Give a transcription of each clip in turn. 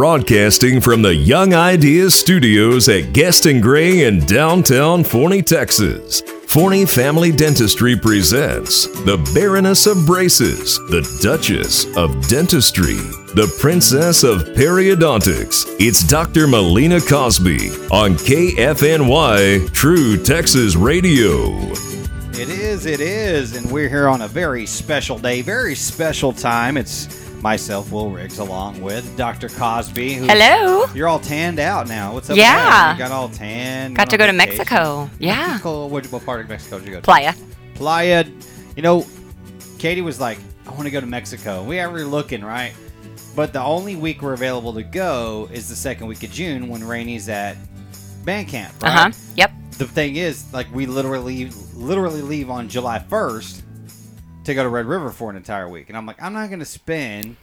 broadcasting from the Young Ideas Studios at Guest and Gray in downtown Forney, Texas. Forney Family Dentistry presents the Baroness of Braces, the Duchess of Dentistry, the Princess of Periodontics. It's Dr. Melina Cosby on KFNY True Texas Radio. It is, it is, and we're here on a very special day, very special time. It's myself, Will Riggs, along with Dr. Cosby. Hello. You're all tanned out now. What's up? Yeah. With that? You got all tanned. Got to go to. Mexico. Yeah. Mexico. What, what part of Mexico did you go to? Playa. Playa. You know, Katie was like, I want to go to Mexico. We are looking, right? But the only week we're available to go is the second week of June when Rainy's at band camp. Uh huh. Yep. the thing is, like, we literally literally leave on July 1st to go to Red River for an entire week. And I'm like, I'm not going to spend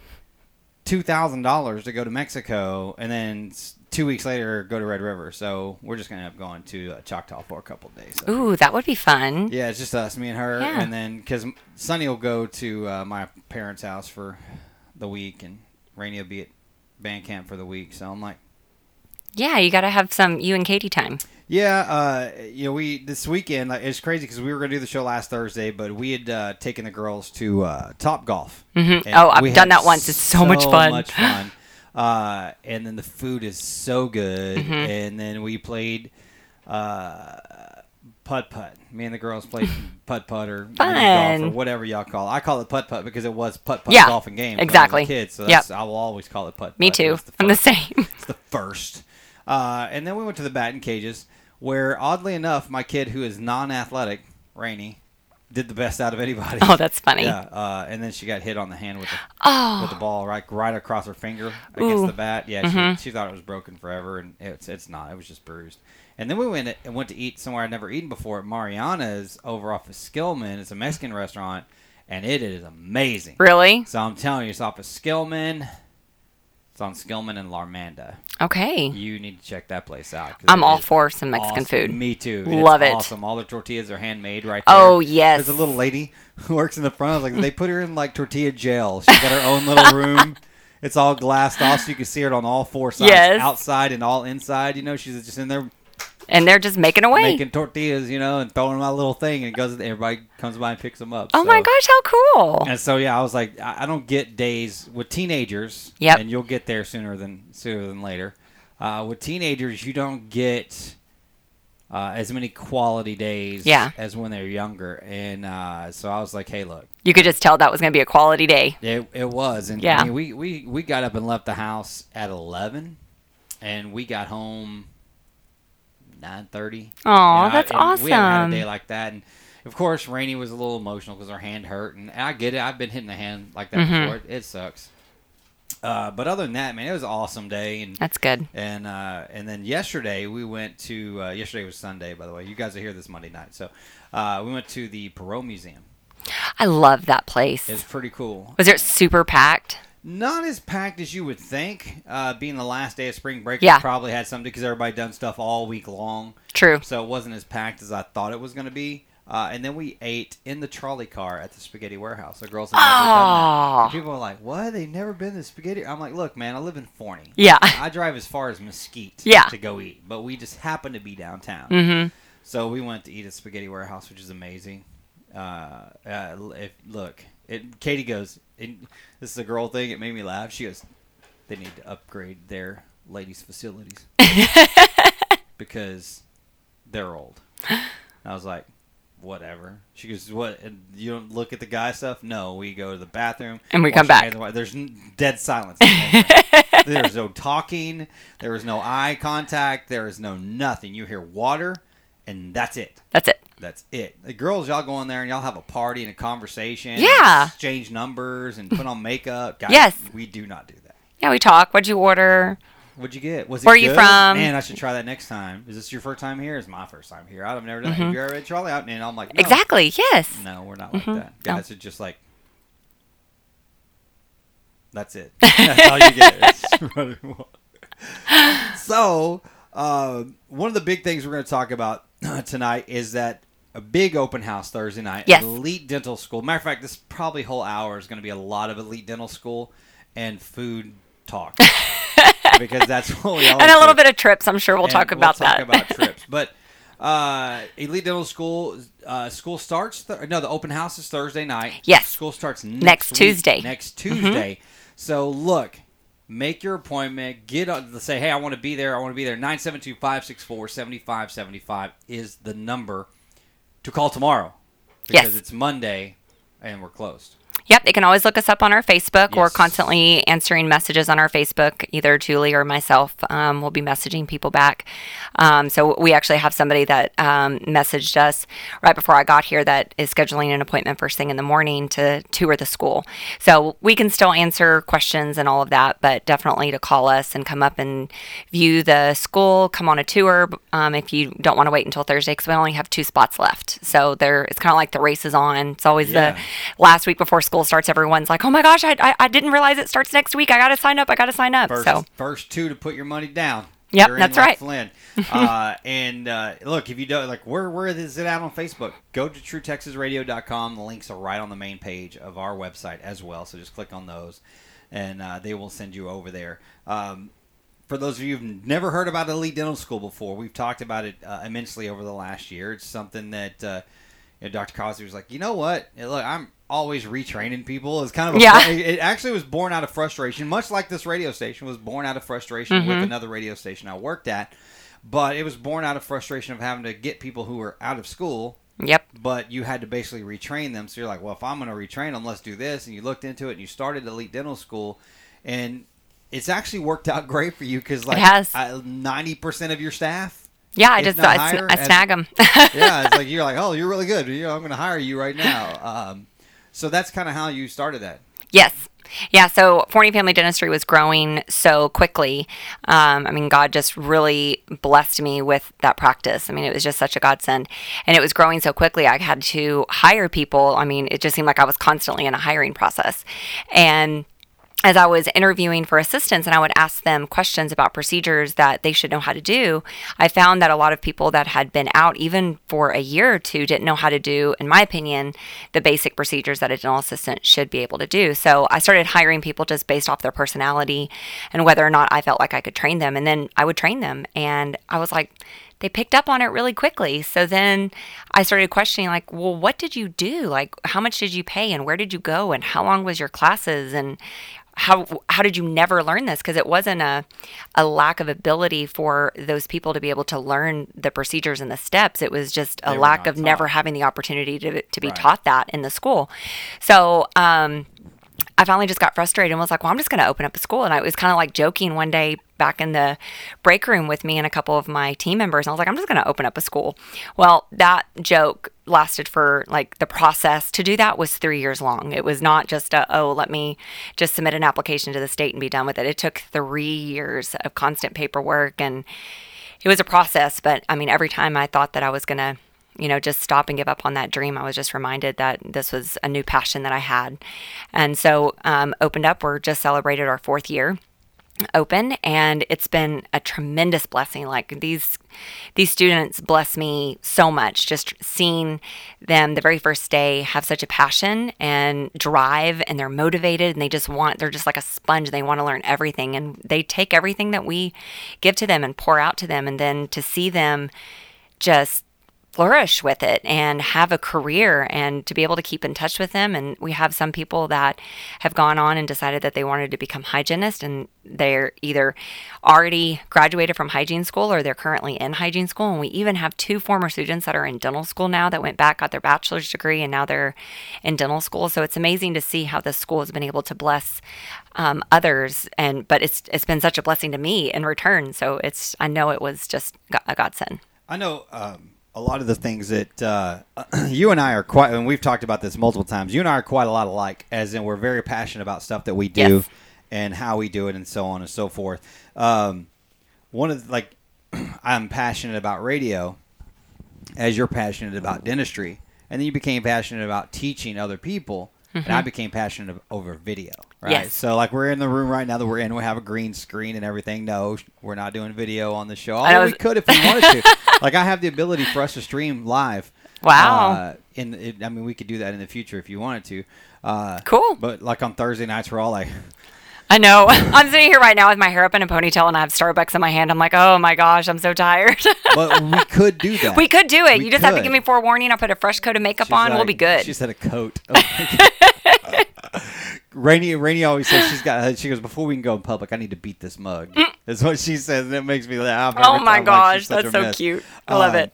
$2,000 to go to Mexico and then two weeks later go to Red River. So we're just going to end up going to uh, Choctaw for a couple days. So- Ooh, that would be fun. yeah, it's just us, me and her. Yeah. And then, because Sunny will go to uh, my parents' house for the week and Rainy will be at band camp for the week. So I'm like, Yeah, you got to have some you and Katie time. Yeah, uh, you know, we this weekend like, it's crazy because we were gonna do the show last Thursday, but we had uh, taken the girls to uh, Top Golf. Mhm. And Oh, I've done that once. It's so much fun. Much fun. Uh, and then the food is so good. Mm-hmm. And then we played uh, putt putt. Me and the girls played putt putt or golf or whatever y'all call. it. I call it putt putt because it was putt putt Yeah, golf and game. when I was a exactly. kid, so Yep. I will always call it putt putt. Me too. The I'm the same. it's the first. Uh, and then we went to the batting cages, where oddly enough, my kid who is non-athletic, Rainy, did the best out of anybody. Oh, that's funny. Yeah. Uh, and then she got hit on the hand with the with the Oh, ball right right across her finger against Ooh. the bat. Yeah, Mhm. she, she thought it was broken forever, and it's it's not. It was just bruised. And then we went and went to eat somewhere I'd never eaten before at Mariana's over off of Skillman. It's a Mexican restaurant, and it is amazing. really? So I'm telling you, it's off of Skillman. It's on Skillman and Larmanda. Okay. You need to check that place out. I'm all for some Mexican awesome. food. Me too. Love it's it. Awesome. All the tortillas are handmade right oh, there. Oh, yes. There's a little lady who works in the front. I was like, they put her in like tortilla jail. She's got her own little room. It's all glassed off, so you can see her on all four sides, Yes. outside and all inside. You know, she's just in there And they're just making away. making tortillas, you know, and throwing my little thing, and goes. Everybody comes by and picks them up. oh so. my gosh, how cool. And so yeah, I was like, I I don't get days with teenagers. Yep. And you'll get there sooner than sooner than later. Uh, with teenagers, you don't get uh, as many quality days Yeah. as when they're younger. And uh, so I was like, hey, look, You could just tell that was going to be a quality day. it, it was. And Yeah. I mean, we, we, we got up and left the house at 11, and we got home 9.30. Oh, You know, that's and We haven't had a day like that, and of course, Rainey was a little emotional because her hand hurt, and I get it. I've been hitting the hand like that Mhm. before. It, it sucks. Uh, but other than that, man, it was an awesome day, and That's good. and uh, and then yesterday we went to. Uh, yesterday was Sunday, by the way. You guys are here this Monday night, so uh, we went to the Perot Museum. I love that place. It's pretty cool. Was it super packed? Not as packed as you would think. Uh, being the last day of spring break, Yeah. probably had something because everybody done stuff all week long. True. so it wasn't as packed as I thought it was going to be. Uh, and then we ate in the trolley car at the Spaghetti Warehouse. The girls had never done that. Oh. And people are like, "What? They've never been to Spaghetti?" I'm like, "Look, man, I live in Forney. Yeah. I drive as far as Mesquite Yeah. to go eat, but we just happened to be downtown. Mm-hmm. So we went to eat at Spaghetti Warehouse, which is amazing. Uh, uh, if, look, it, Katie goes, it, "This is a girl thing." It made me laugh. She goes, "They need to upgrade their ladies' facilities because they're old." And I was like, "Whatever." She goes, "What? And you don't look at the guy stuff?" No, we go to the bathroom And we come back. and There's dead silence. There's no talking. There is no eye contact. There is no nothing. You hear water, and that's it. That's it. That's it. The girls, y'all go in there and y'all have a party and a conversation. Yeah. exchange numbers and put on makeup. Guys, Yes. We do not do that. Yeah, we talk. What'd you order? What'd you get? Was it Where are you good? from? Man, I should try that next time. Is this your first time here? Is my first time here. I've never done it. Have you ever had trolley out? And I'm like, no. Exactly. Yes. No, we're not like Mhm. that. No. Guys are just like, that's it. That's all you get. It's running wild. so, uh, one of the big things we're going to talk about tonight is that a big open house Thursday night. Yes. Elite Dental School. Matter of fact, this probably whole hour is going to be a lot of Elite Dental School and food talk. because that's what we always and a little do. bit of trips. I'm sure we'll And talk about that. we'll that. Talk about trips, but uh, Elite Dental School uh, school starts. Th- no, the open house is Thursday night. Yes. school starts next, Next week, Tuesday. Next Mm-hmm. Tuesday. So look, make your appointment. Get on. Say, hey, I want to be there. I want to be there. 972-564-7575 is the number to call tomorrow because Yes. it's Monday and we're closed. Yep, they can always look us up on our Facebook. We're constantly answering messages on our Facebook. Either Julie or myself um, will be messaging people back. Um, so we actually have somebody that um, messaged us right before I got here that is scheduling an appointment first thing in the morning to tour the school. So we can still answer questions and all of that, but definitely to call us and come up and view the school, come on a tour um, if you don't want to wait until Thursday because we only have two spots left. So there, it's kind of like the race is on. It's always Yeah. the last week before school starts, everyone's like, "Oh my gosh, I, I, I didn't realize it starts next week. I got to sign up. I got to sign up." First, so first two to put your money down. Yep, that's like right. Flynn. uh, and uh, look, if you don't like, where where is it at on Facebook? Go to TrueTexasRadio.com. The links are right on the main page of our website as well. So just click on those, and uh, they will send you over there. Um, for those of you who've never heard about Elite Dental School before, we've talked about it uh, immensely over the last year. It's something that uh, you know, Dr. Cosby was like, you know what? Look, I'm always retraining people. is kind of a, Yeah. it it actually was born out of frustration, much like this radio station was born out of frustration with another radio station I worked at. But it was born out of frustration of having to get people who were out of school yep, but you had to basically retrain them. So you're like, well, if I'm going to retrain them, let's do this. And you looked into it and you started Elite Dental School, and it's actually worked out great for you because like ninety percent of your staff. yeah. I just I, I snag them. Yeah, it's like you're like, oh, you're really good. You know, I'm going to hire you right now. Um, so that's kind of how you started that. Yes. Yeah, so Forney Family Dentistry was growing so quickly. Um, I mean, God just really blessed me with that practice. I mean, it was just such a godsend. And it was growing so quickly, I had to hire people. I mean, it just seemed like I was constantly in a hiring process. And as I was interviewing for assistants and I would ask them questions about procedures that they should know how to do, I found that a lot of people that had been out even for a year or two didn't know how to do, in my opinion, the basic procedures that a dental assistant should be able to do. So I started hiring people just based off their personality and whether or not I felt like I could train them. And then I would train them. And I was like, they picked up on it really quickly. So then I started questioning, like, well, what did you do? Like, how much did you pay, and where did you go, and how long was your classes, and how how did you never learn this? Because it wasn't a a lack of ability for those people to be able to learn the procedures and the steps. It was just a lack of never having the opportunity to to be Right. taught that in the school. So. um I finally just got frustrated and was like, well, I'm just going to open up a school. And I was kind of like joking one day back in the break room with me and a couple of my team members. And I was like, I'm just going to open up a school. Well, that joke lasted for like the process to do that was three years long. It was not just a, oh, let me just submit an application to the state and be done with it. It took three years of constant paperwork and it was a process. But I mean, every time I thought that I was going to you know, just stop and give up on that dream. I was just reminded that this was a new passion that I had. And so, um, opened up, we're just celebrated our fourth year open and it's been a tremendous blessing. Like these these students bless me so much. Just seeing them the very first day have such a passion and drive and they're motivated and they just want they're just like a sponge. They want to learn everything and they take everything that we give to them and pour out to them. And then to see them just flourish with it and have a career and to be able to keep in touch with them. And we have some people that have gone on and decided that they wanted to become hygienists and they're either already graduated from hygiene school or they're currently in hygiene school. And we even have two former students that are in dental school now that went back got their bachelor's degree and now they're in dental school. So it's amazing to see how the school has been able to bless um, others. And but it's it's been such a blessing to me in return. So it's i know it was just a godsend. I know um, a lot of the things that uh, you and I are quite, and we've talked about this multiple times. You and I are quite a lot alike, as in we're very passionate about stuff that we do Yes. and how we do it, and so on and so forth. Um, one of the, like, I'm passionate about radio, as you're passionate about dentistry, and then you became passionate about teaching other people, and I became passionate over video. Right. Yes. So like we're in the room right now that we're in, we have a green screen and everything. No, we're not doing video on the show. Although was- we could if we wanted to. like I have the ability for us to stream live. Wow. Uh, in it, I mean, we could do that in the future if you wanted to. Uh, Cool. But like on Thursday nights, we're all like, I know. I'm sitting here right now with my hair up in a ponytail and I have Starbucks in my hand. I'm like, oh my gosh, I'm so tired. but we could do that. we could do it. We you just have to give me forewarning. I'll put a fresh coat of makeup She's on. we'll be good. She said a coat. Rainy, Rainy always says she's got. She goes before we can go in public. I need to beat this mug. That's what she says, and it makes me laugh. Mm. oh my gosh, such that's so mess. cute. I love Um, it.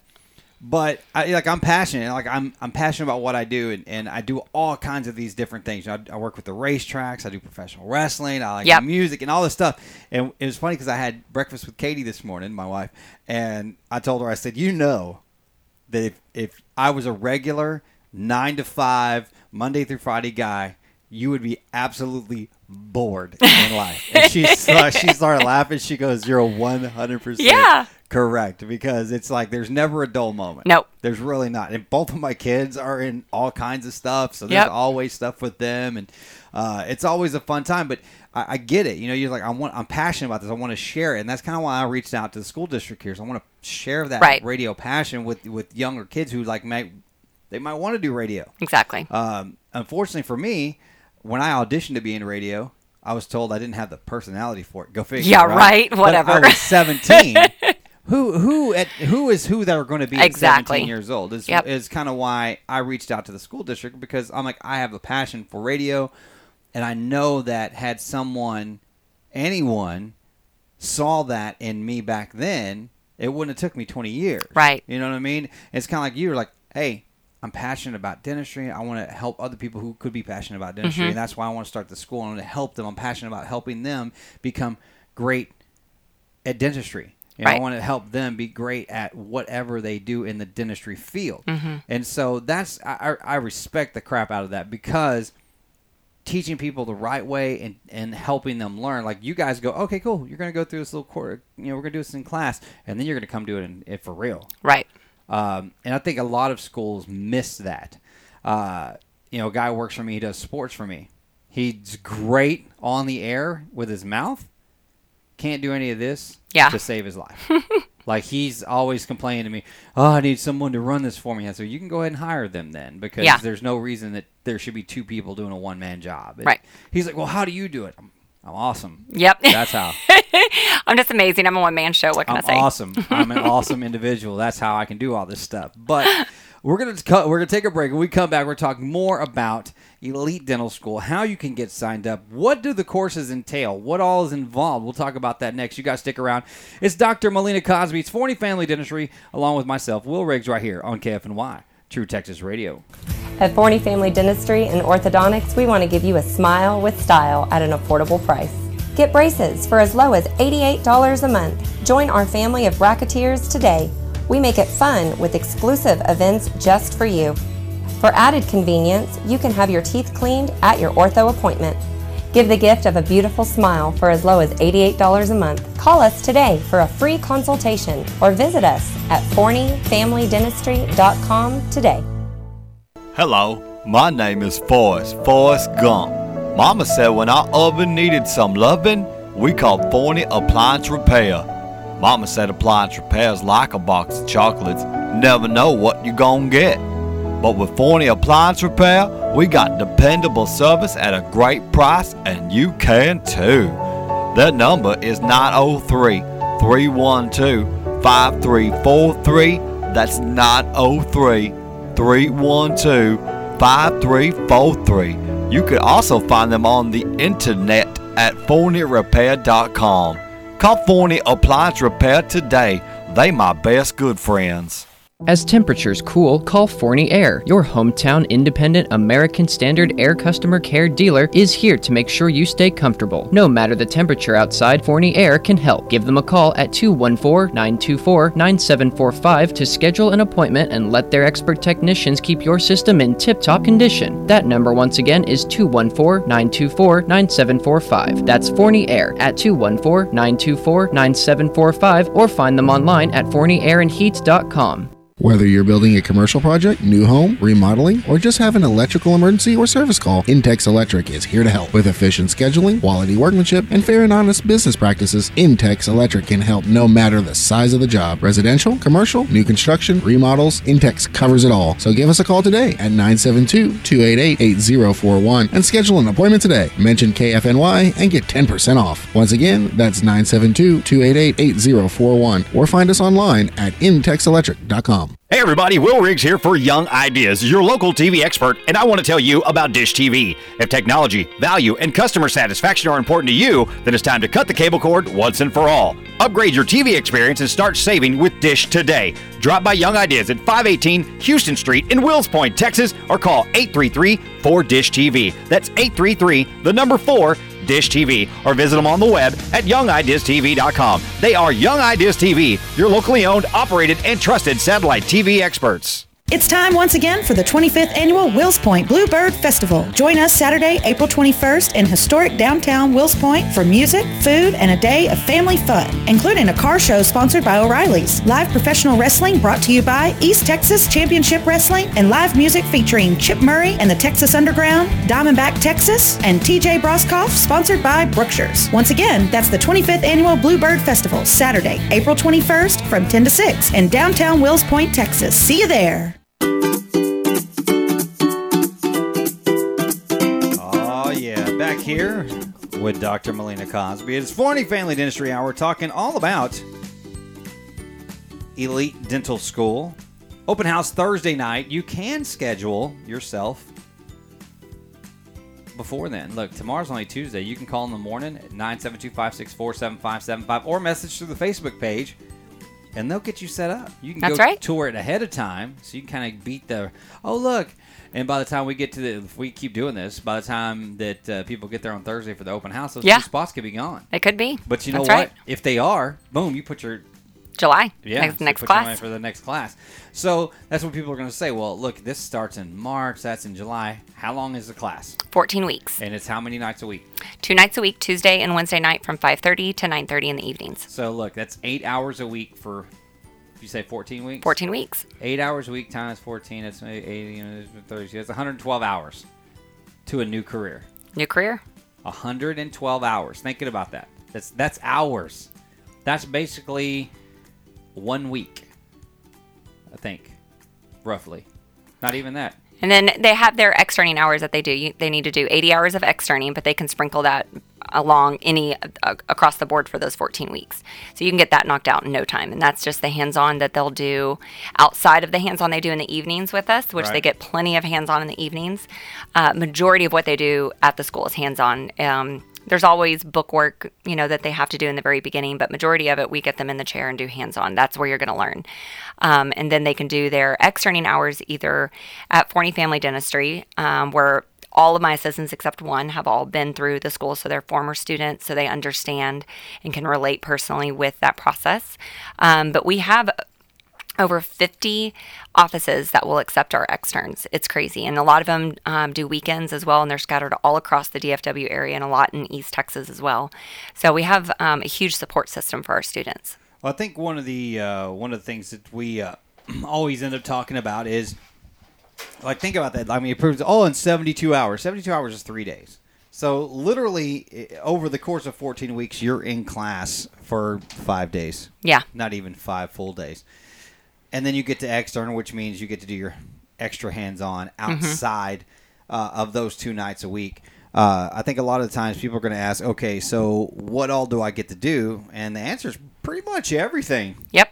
But I like I'm passionate. Like I'm I'm passionate about what I do, and, and I do all kinds of these different things. I, I work with the racetracks. I do professional wrestling. I like Yep. music and all this stuff. And it was funny because I had breakfast with Katie this morning, my wife, and I told her I said, you know, that if if I was a regular nine to five Monday through Friday guy, you would be absolutely bored in life. And she she started laughing. She goes, "You're a one hundred percent Yeah. Correct." Because it's like there's never a dull moment. Nope. there's really not. And both of my kids are in all kinds of stuff, so there's Yep. always stuff with them, and uh, it's always a fun time. But I, I get it. You know, you're like, I want, I'm passionate about this. I want to share it, and that's kind of why I reached out to the school district here. So I want to share that Right. radio passion with with younger kids who like might they might want to do radio. Exactly. Um, unfortunately for me, when I auditioned to be in radio, I was told I didn't have the personality for it. Go figure. Yeah, right? But Whatever. I was 17. who who at who is who that are going to be Exactly. 17 years old is Yep. is kind of why I reached out to the school district because I'm like I have a passion for radio, and I know that had someone, anyone, saw that in me back then, it wouldn't have took me 20 years. Right. You know what I mean? It's kind of like you were like, hey, I'm passionate about dentistry. I want to help other people who could be passionate about dentistry, Mm-hmm. and that's why I want to start the school. I want to help them. I'm passionate about helping them become great at dentistry. You know, I want to help them be great at whatever they do in the dentistry field. Mm-hmm. And so that's I, I I respect the crap out of that because teaching people the right way and, and helping them learn. Like you guys go, okay, cool. You're gonna go through this little course. You know, we're gonna do this in class, and then you're gonna come do it in, it for real. right. Um, and I think a lot of schools miss that. Uh, you know, a guy works for me. He does sports for me. He's great on the air with his mouth. Can't do any of this Yeah. to save his life. like he's always complaining to me, "Oh, I need someone to run this for me." I said, "You can go ahead and hire them then, because Yeah. there's no reason that there should be two people doing a one man job." Right. He's like, "Well, how do you do it?" I'm, I'm awesome. Yep. That's how. I'm just amazing. I'm a one man show. What can I'm I say? awesome. I'm an awesome individual. That's how I can do all this stuff. But we're gonna cut. We're gonna take a break. When we come back, we're talking more about Elite Dental School, how you can get signed up, what do the courses entail, what all is involved. We'll talk about that next. You guys stick around. It's Dr. Melina Cosby. It's Forney Family Dentistry, along with myself, Will Riggs, right here on KFNY, True Texas Radio. At Forney Family Dentistry and Orthodontics, we want to give you a smile with style at an affordable price. Get braces for as low as $88 a month. Join our family of racketeers today. We make it fun with exclusive events just for you. For added convenience, you can have your teeth cleaned at your ortho appointment. Give the gift of a beautiful smile for as low as $88 a month. Call us today for a free consultation or visit us at forneyfamilydentistry.com today. Hello, my name is Forrest, Forrest Gump. Mama said when our oven needed some loving, we called Forney Appliance Repair. Mama said appliance repairs like a box of chocolates, never know what you're gonna get. But with Forney Appliance Repair, we got dependable service at a great price, and you can too. Their number is 903 312 5343. That's 903 312 5343. You can also find them on the internet at forneyrepair.com. Call Forney Appliance Repair today. They my best good friends. As temperatures cool, call Forney Air. Your hometown independent American Standard Air customer care dealer is here to make sure you stay comfortable. No matter the temperature outside, Forney Air can help. Give them a call at 214 924 9745 to schedule an appointment and let their expert technicians keep your system in tip top condition. That number, once again, is 214 924 9745. That's Forney Air at 214 924 9745 or find them online at forneyairandheat.com. Whether you're building a commercial project, new home, remodeling, or just have an electrical emergency or service call, Intex Electric is here to help. With efficient scheduling, quality workmanship, and fair and honest business practices, Intex Electric can help no matter the size of the job. Residential, commercial, new construction, remodels, Intex covers it all. So give us a call today at 972-288-8041 and schedule an appointment today. Mention KFNY and get 10% off. Once again, that's 972-288-8041 or find us online at intexelectric.com. Hey everybody, Will Riggs here for Young Ideas, your local TV expert, and I want to tell you about Dish TV. If technology, value, and customer satisfaction are important to you, then it's time to cut the cable cord once and for all. Upgrade your TV experience and start saving with Dish today. Drop by Young Ideas at 518 Houston Street in Wills Point, Texas, or call 833 4 Dish TV. That's 833 the number 4 Dish TV, or visit them on the web at youngideastv.com. They are Young Ideas TV, your locally owned, operated, and trusted satellite TV experts. It's time once again for the 25th annual Wills Point Bluebird Festival. Join us Saturday, April 21st in historic downtown Wills Point for music, food, and a day of family fun, including a car show sponsored by O'Reilly's, live professional wrestling brought to you by East Texas Championship Wrestling, and live music featuring Chip Murray and the Texas Underground, Diamondback Texas, and TJ Broskoff, sponsored by Brookshire's. Once again, that's the 25th annual Bluebird Festival, Saturday, April 21st from 10 to 6 in downtown Wills Point, Texas. See you there. Here with Dr. Melina Cosby. It's Forney Family Dentistry Hour talking all about Elite Dental School. Open house Thursday night. You can schedule yourself before then. Look, tomorrow's only Tuesday. You can call in the morning at 972 564 7575 or message through the Facebook page and they'll get you set up. You can That's go right. tour it ahead of time so you can kind of beat the, oh, look. And by the time we get to the, if we keep doing this, by the time that uh, people get there on Thursday for the open house, those Yeah. two spots could be gone. It could be. But you know That's what? right. If they are, boom, you put your July. yeah Next, so next put your money class. for the next class. So that's what people are going to say. Well, look, this starts in March. That's in July. How long is the class? 14 weeks. And it's how many nights a week? Two nights a week, Tuesday and Wednesday night from 5.30 to 9.30 in the evenings. So look, that's eight hours a week for. You say 14 weeks. 14 weeks. Eight hours a week times 14. That's 80. You know, 30. That's 112 hours to a new career. New career. 112 hours. Thinking about that. That's that's hours. That's basically one week. I think, roughly. Not even that. And then they have their externing hours that they do. You, they need to do 80 hours of externing, but they can sprinkle that along any uh, across the board for those 14 weeks. So you can get that knocked out in no time. And that's just the hands-on that they'll do outside of the hands-on they do in the evenings with us, which they get plenty of hands-on in the evenings. Uh, majority of what they do at the school is hands-on. Um, there's always book work, you know, that they have to do in the very beginning, but majority of it we get them in the chair and do hands-on. That's where you're going to learn. Um, and then they can do their externing hours either at Forney Family Dentistry, um, where all of my assistants except one have all been through the school, so they're former students, so they understand and can relate personally with that process. Um, but we have over 50 offices that will accept our externs. It's crazy. And a lot of them um, do weekends as well, and they're scattered all across the DFW area and a lot in East Texas as well. So we have um, a huge support system for our students. Well, I think one of the uh, one of the things that we uh, always end up talking about is like think about that. I mean, it proves all in seventy two hours. Seventy two hours is three days. So literally over the course of fourteen weeks, you're in class for five days. Yeah. not even five full days. And then you get to external, which means you get to do your extra hands on outside uh, of those two nights a week. Uh, I think a lot of the times people are going to ask, okay, so what all do I get to do? And the answer is pretty much everything. Yep.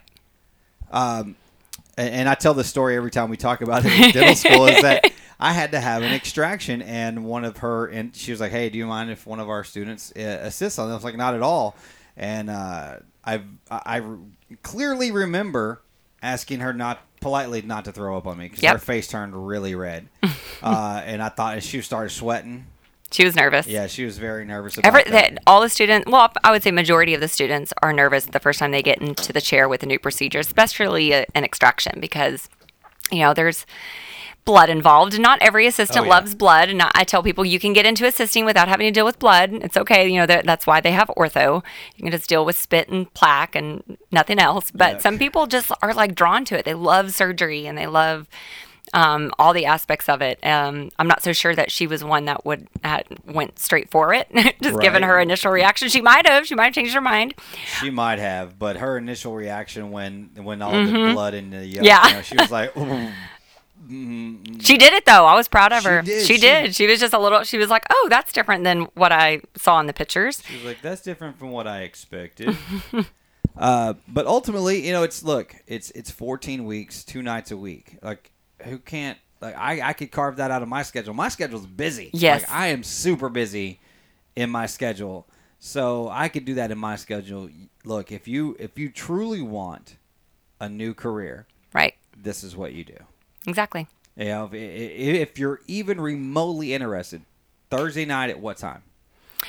And, and I tell this story every time we talk about it in dental school is that I had to have an extraction, and one of her, and she was like, "Hey, do you mind if one of our students uh, assists on?" This? I was like, "Not at all." And uh, I I clearly remember asking her not politely not to throw up on me because Yep. her face turned really red, uh, and I thought she started sweating. She was nervous. Yeah, she was very nervous about Every, that. that all the students, well, I would say majority of the students are nervous the first time they get into the chair with a new procedure, especially a, an extraction, because you know there's blood involved. Not every assistant Oh, yeah. loves blood, and I tell people you can get into assisting without having to deal with blood. It's okay. You know that's why they have ortho. You can just deal with spit and plaque and nothing else. But Yuck. some people just are like drawn to it. They love surgery and they love um, all the aspects of it. Um, I'm not so sure that she was one that would had, went straight for it. just given her initial reaction, she might have. She might have changed her mind. She might have, but her initial reaction when when all the blood and the Mm-hmm. Yeah. you know, she was like, She did it though. I was proud of She her. did. She She- did. She was just a little. She was like, "Oh, that's different than what I saw in the pictures." She was like, "That's different from what I expected." uh, but ultimately, you know, it's look, it's it's 14 weeks, two nights a week. Like, who can't? Like, I I could carve that out of my schedule. My schedule's busy. Yes. like, I am super busy in my schedule, so I could do that in my schedule. Look, if you if you truly want a new career, Right. this is what you do. Exactly. You know, if, if you're even remotely interested, Thursday night at what time?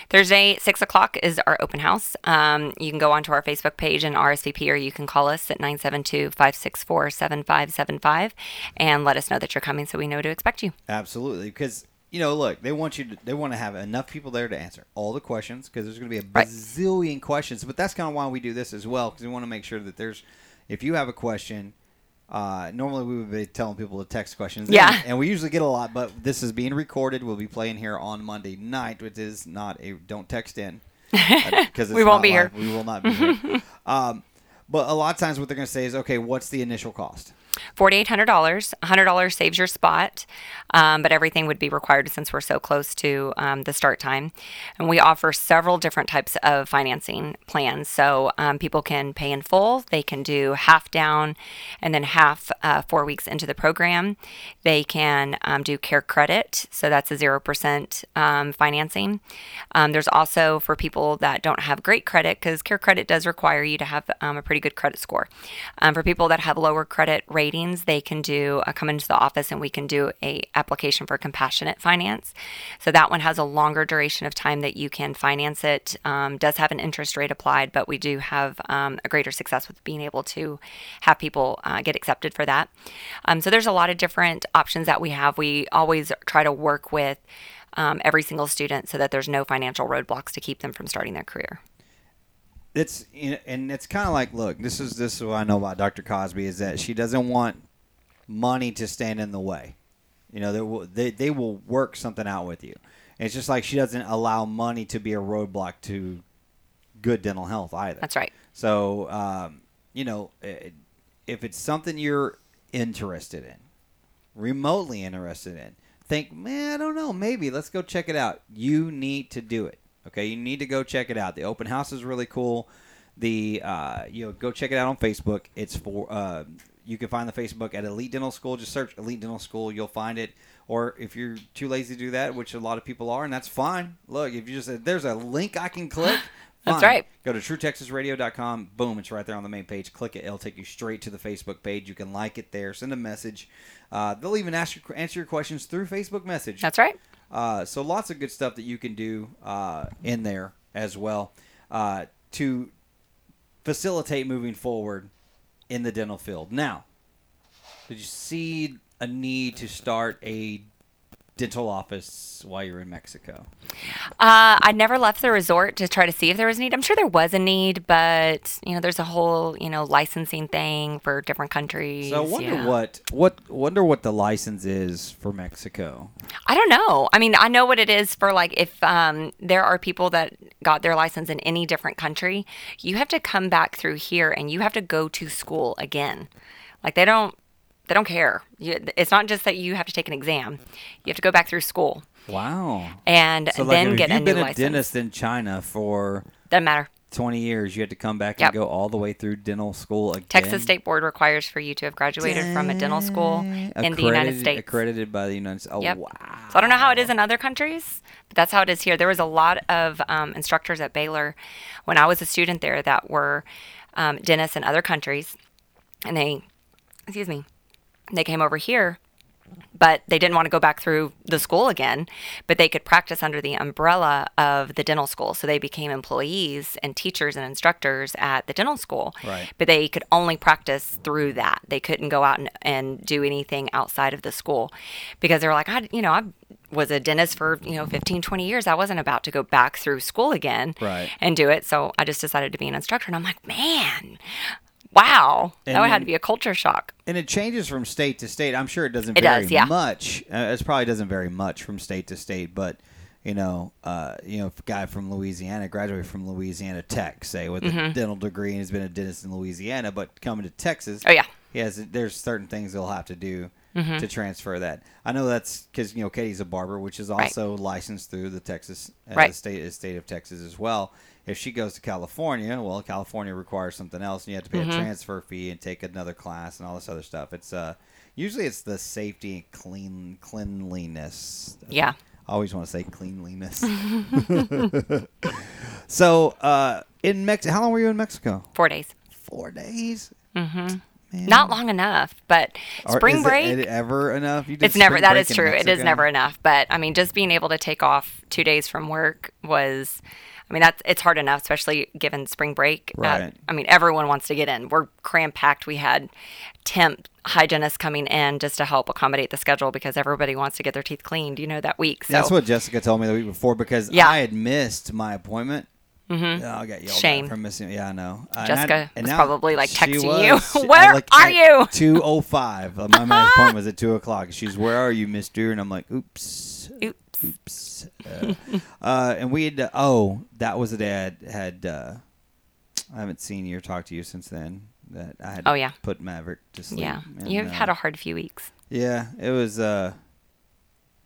Thursday, six o'clock is our open house. Um, you can go onto our Facebook page and RSVP, or you can call us at 972-564-7575 and let us know that you're coming, so we know to expect you. Absolutely, because you know, look, they want you to, they want to have enough people there to answer all the questions because there's going to be a Right. bazillion questions. But that's kind of why we do this as well because we want to make sure that there's, if you have a question. Uh, normally we would be telling people to text questions. Yeah. and we usually get a lot, but this is being recorded. We'll be playing here on Monday night, which is not a don't text in because We won't be here. We will not be here. um, but a lot of times, what they're going to say is, okay, what's the initial cost? $4,800. $100 saves your spot, um, but everything would be required since we're so close to um, the start time. And we offer several different types of financing plans. So um, people can pay in full, they can do half down and then half uh, four weeks into the program. They can um, do care credit, so that's a 0% um, financing. Um, there's also for people that don't have great credit, because care credit does require you to have a pretty good credit score. For people that have lower credit ratings, they can do uh, come into the office and we can do a application for compassionate finance. So that one has a longer duration of time that you can finance it. Um, does have an interest rate applied, but we do have um, a greater success with being able to have people uh, get accepted for that. Um, so there's a lot of different options that we have. We always try to work with um, every single student so that there's no financial roadblocks to keep them from starting their career. It's you know, and it's kind of like look this is this is what i know about dr cosby is that she doesn't want money to stand in the way. You know they will they, they will work something out with you. And it's just like she doesn't allow money to be a roadblock to good dental health either. That's right. so um, you know if it's something you're interested in remotely interested in think man i don't know maybe let's go check it out. You need to do it okay you need to go check it out the open house is really cool the uh, you know go check it out on facebook it's for uh, you can find the facebook at elite dental school just search elite dental school you'll find it or if you're too lazy to do that which a lot of people are and that's fine look if you just there's a link i can click That's right. Go to truetexasradio.com. Boom, it's right there on the main page. Click it. It'll take you straight to the Facebook page. You can like it there. Send a message. Uh, they'll even ask your, answer your questions through Facebook message. That's right. Uh, so lots of good stuff that you can do uh, in there as well uh, to facilitate moving forward in the dental field. Now, did you see a need to start a dental office while you're in Mexico? Uh, I never left the resort to try to see if there was a need. I'm sure there was a need, but you know, there's a whole you know licensing thing for different countries. So I wonder yeah. what what wonder what the license is for Mexico. I don't know. I mean, I know what it is for like if um, there are people that got their license in any different country, you have to come back through here and you have to go to school again. Like they don't they don't care. You, it's not just that you have to take an exam. You have to go back through school Wow. and So like then if get a you've been a dentist in China for Doesn't matter. 20 years, you had to come back Yep. and go all the way through dental school again. Texas State Board requires for you to have graduated from a dental school in the United States. Accredited by the United States. Oh, Yep. wow. So I don't know how it is in other countries, but that's how it is here. There was a lot of um, instructors at Baylor when I was a student there that were um, dentists in other countries, and they, excuse me, they came over here but they didn't want to go back through the school again. But they could practice under the umbrella of the dental school, so they became employees and teachers and instructors at the dental school. Right. But they could only practice through that. They couldn't go out and, and do anything outside of the school because they were like, I, you know, I was a dentist for you know 15 20 years i wasn't about to go back through school again Right. and do it so i just decided to be an instructor and i'm like man wow And that would have to be a culture shock And it changes from state to state. I'm sure it doesn't It vary does, yeah. much. Uh, it probably doesn't vary much from state to state, but you know, uh, you know, if a guy from Louisiana graduated from Louisiana Tech, say with a dental degree and has been a dentist in Louisiana, but coming to Texas, Mm-hmm. Oh, yeah. he has there's certain things they'll have to do Mm-hmm. to transfer that. I know that's because you know Katie's a barber, which is Right. also licensed through the Texas uh, Right. the state the state of Texas as well. If she goes to California, well, California requires something else, and you have to pay Mm-hmm. a transfer fee and take another class and all this other stuff. It's uh usually it's the safety and clean cleanliness. yeah I always want to say cleanliness. so uh, in Mexico, how long were you in Mexico? four days Four days. not long enough but spring is break It, it ever enough? It's never That is true it is never enough but i mean just being able to take off two days from work was i mean that's it's hard enough especially given spring break Uh, Right. i mean everyone wants to get in we're cram packed we had temp hygienists coming in just to help accommodate the schedule because everybody wants to get their teeth cleaned you know that week so That's what Jessica told me the week before because Yeah. I had missed my appointment. Mm-hmm. I got yelled Shame. for missing. Yeah, I know. Uh, and Jessica I- and was probably, like, texting you, was. She- "Where like, are you?" 2:05. Uh, My my appointment was at two o'clock. She's, "Where are you, Mister?" And I'm like, "Oops." Oops. Uh, uh, and we had. Uh, oh, that was the day I had. uh, I haven't seen you or talked to you since then. That I had. Oh, yeah. Put Maverick to sleep. yeah and, you've uh, had a hard few weeks yeah, it was. uh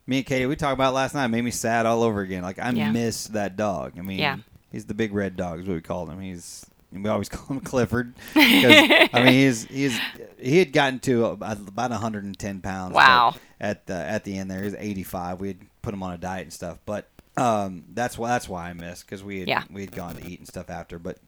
Me and Katie, we talked about last night. It made me sad all over again. Like I Yeah. miss that dog. I mean, Yeah. he's the big red dog. Is what we called him. He's we always call him Clifford. 'cause, I mean, he's he's he had gotten to about about 110 pounds. Wow. At the at the end there, he was 85. We had put him on a diet and stuff, but um, that's why that's why I missed because we had Yeah. we had gone to eat and stuff after, but.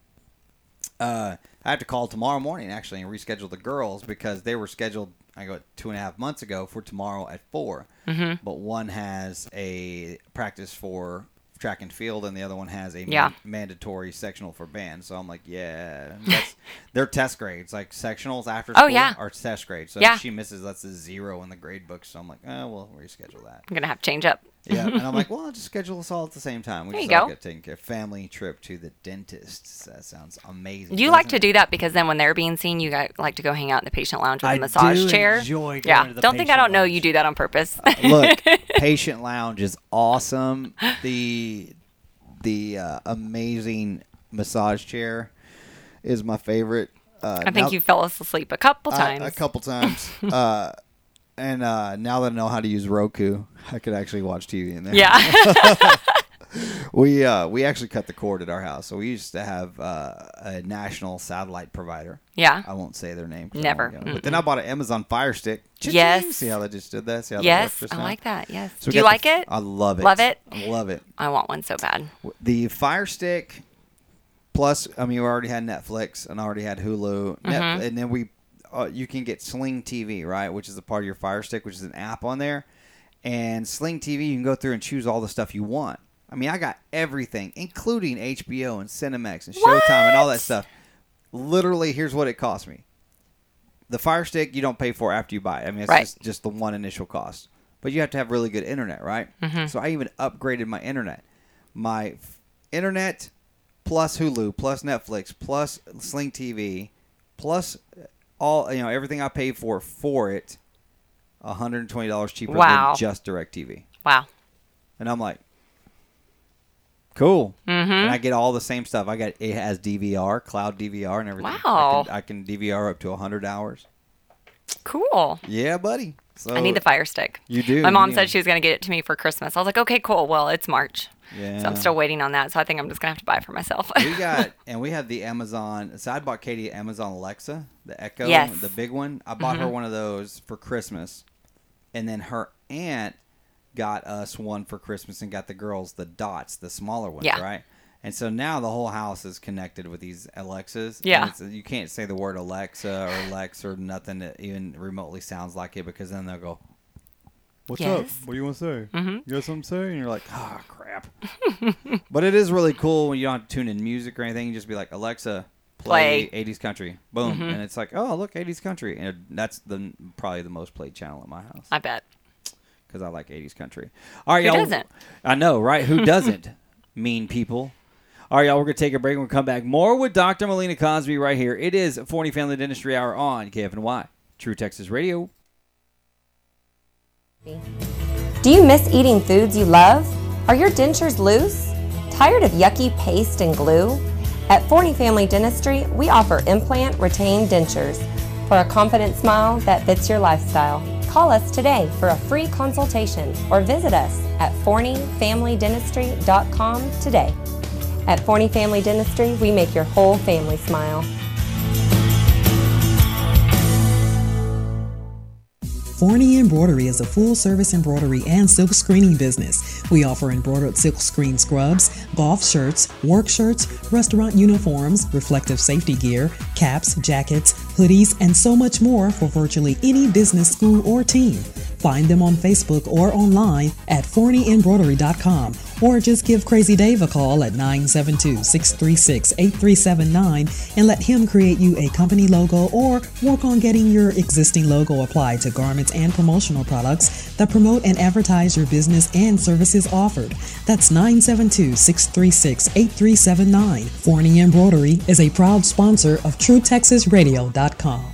Uh, I have to call tomorrow morning actually and reschedule the girls because they were scheduled. I go two and a half months ago for tomorrow at 4 mm-hmm. But one has a practice for track and field, and the other one has a Yeah. man- mandatory sectional for band. So I'm like, yeah, that's they're test grades. Like sectionals after Oh, school yeah. are test grades. So Yeah. if she misses, that's a zero in the grade book. So I'm like, oh, we'll reschedule that. i'm gonna have to change up Yeah, and I'm like, well, I'll just schedule us all at the same time. We There just you all go. get taken care. Family trip to the dentist. That sounds amazing. you like to it? do that because then when they're being seen, you got, like to go hang out in the patient lounge with I a massage do chair. enjoy going yeah, to the don't think I patient don't know lounge. you do that on purpose. Look, patient lounge is awesome. The the uh, amazing massage chair is my favorite. Uh, I think now- you fell asleep a couple I- times. a couple times. uh, and uh, now that I know how to use Roku, I could actually watch TV in there. yeah, we uh, we actually cut the cord at our house, so we used to have uh, a national satellite provider. yeah. I won't say their name. Never. won't get 'em. But then I bought an Amazon Fire Stick. Cha-ching! Yes. See how they just did that? See how Yes, I like that. Yes. So do you like the- it? I love it. Love it? I love it. I want one so bad. The Fire Stick plus, I mean, we already had Netflix and I already had Hulu, Mm-hmm. and then we, uh, you can get Sling TV, right, which is a part of your Fire Stick, which is an app on there, and Sling TV, you can go through and choose all the stuff you want. I mean, I got everything, including HBO and Cinemax and Showtime and all that stuff. Literally, here's what it cost me. The Fire Stick you don't pay for after you buy it. I mean, it's Right. just, just the one initial cost. But you have to have really good internet, right? Mm-hmm. So I even upgraded my internet. My f- internet plus Hulu plus Netflix plus Sling TV plus all you know everything I paid for for it, $120 cheaper Wow. than just DirecTV. Wow. And I'm like, cool. Mm-hmm. And I get all the same stuff. I got it has DVR, cloud DVR, and everything. Wow. I can, I can DVR up to 100 hours. Cool. Yeah, buddy. So I need the Fire Stick. You do. My mom need said she was going to get it to me for Christmas. I was like, okay, cool. Well, it's March. Yeah. So I'm still waiting on that. So I think I'm just going to have to buy it for myself. we got and we have the Amazon. So I bought Katie Amazon Alexa, the Echo, Yes. the big one. I bought her mm-hmm. one of those for Christmas, and then her aunt got us one for Christmas and got the girls the Dots, the smaller ones, Yeah. right? And so now the whole house is connected with these Alexas. and Yeah. it's- you can't say the word Alexa or Lex or nothing that even remotely sounds like it because then they'll go. What's Yes. up? What do you want to say? Mm-hmm. You got something to say? And you're like, ah, crap. but it is really cool when you don't tune in music or anything. You just be like, Alexa, play, Play. 80s country. Boom. And it's like, oh, look, 80s country. And that's the probably the most played channel in my house I bet. because I like 80s country. All right, Who y'all. doesn't? I know, right? Who doesn't? mean people. All right, y'all, we're going to take a break. We'll come back more with Dr. Melina Cosby right here. It is Forney Family Dentistry Hour on KFNY, True Texas Radio. Do you miss eating foods you love? Are your dentures loose? Tired of yucky paste and glue? At Forney Family Dentistry, we offer implant retained dentures for a confident smile that fits your lifestyle. Call us today for a free consultation or visit us at forneyfamilydentistry.com today. At Forney Family Dentistry, we make your whole family smile. Forney Embroidery is a full service embroidery and silk screening business. We offer embroidered silk screen scrubs, golf shirts, work shirts, restaurant uniforms, reflective safety gear, caps, jackets, hoodies, and so much more for virtually any business, school, or team. Find them on Facebook or online at forneyembroidery.com or just give Crazy Dave a call at 972 636 8379 and let him create you a company logo or work on getting your existing logo applied to garments and promotional products that promote and advertise your business and services offered. That's 972 636 8379. Forney Embroidery is a proud sponsor of TrueTexasRadio.com.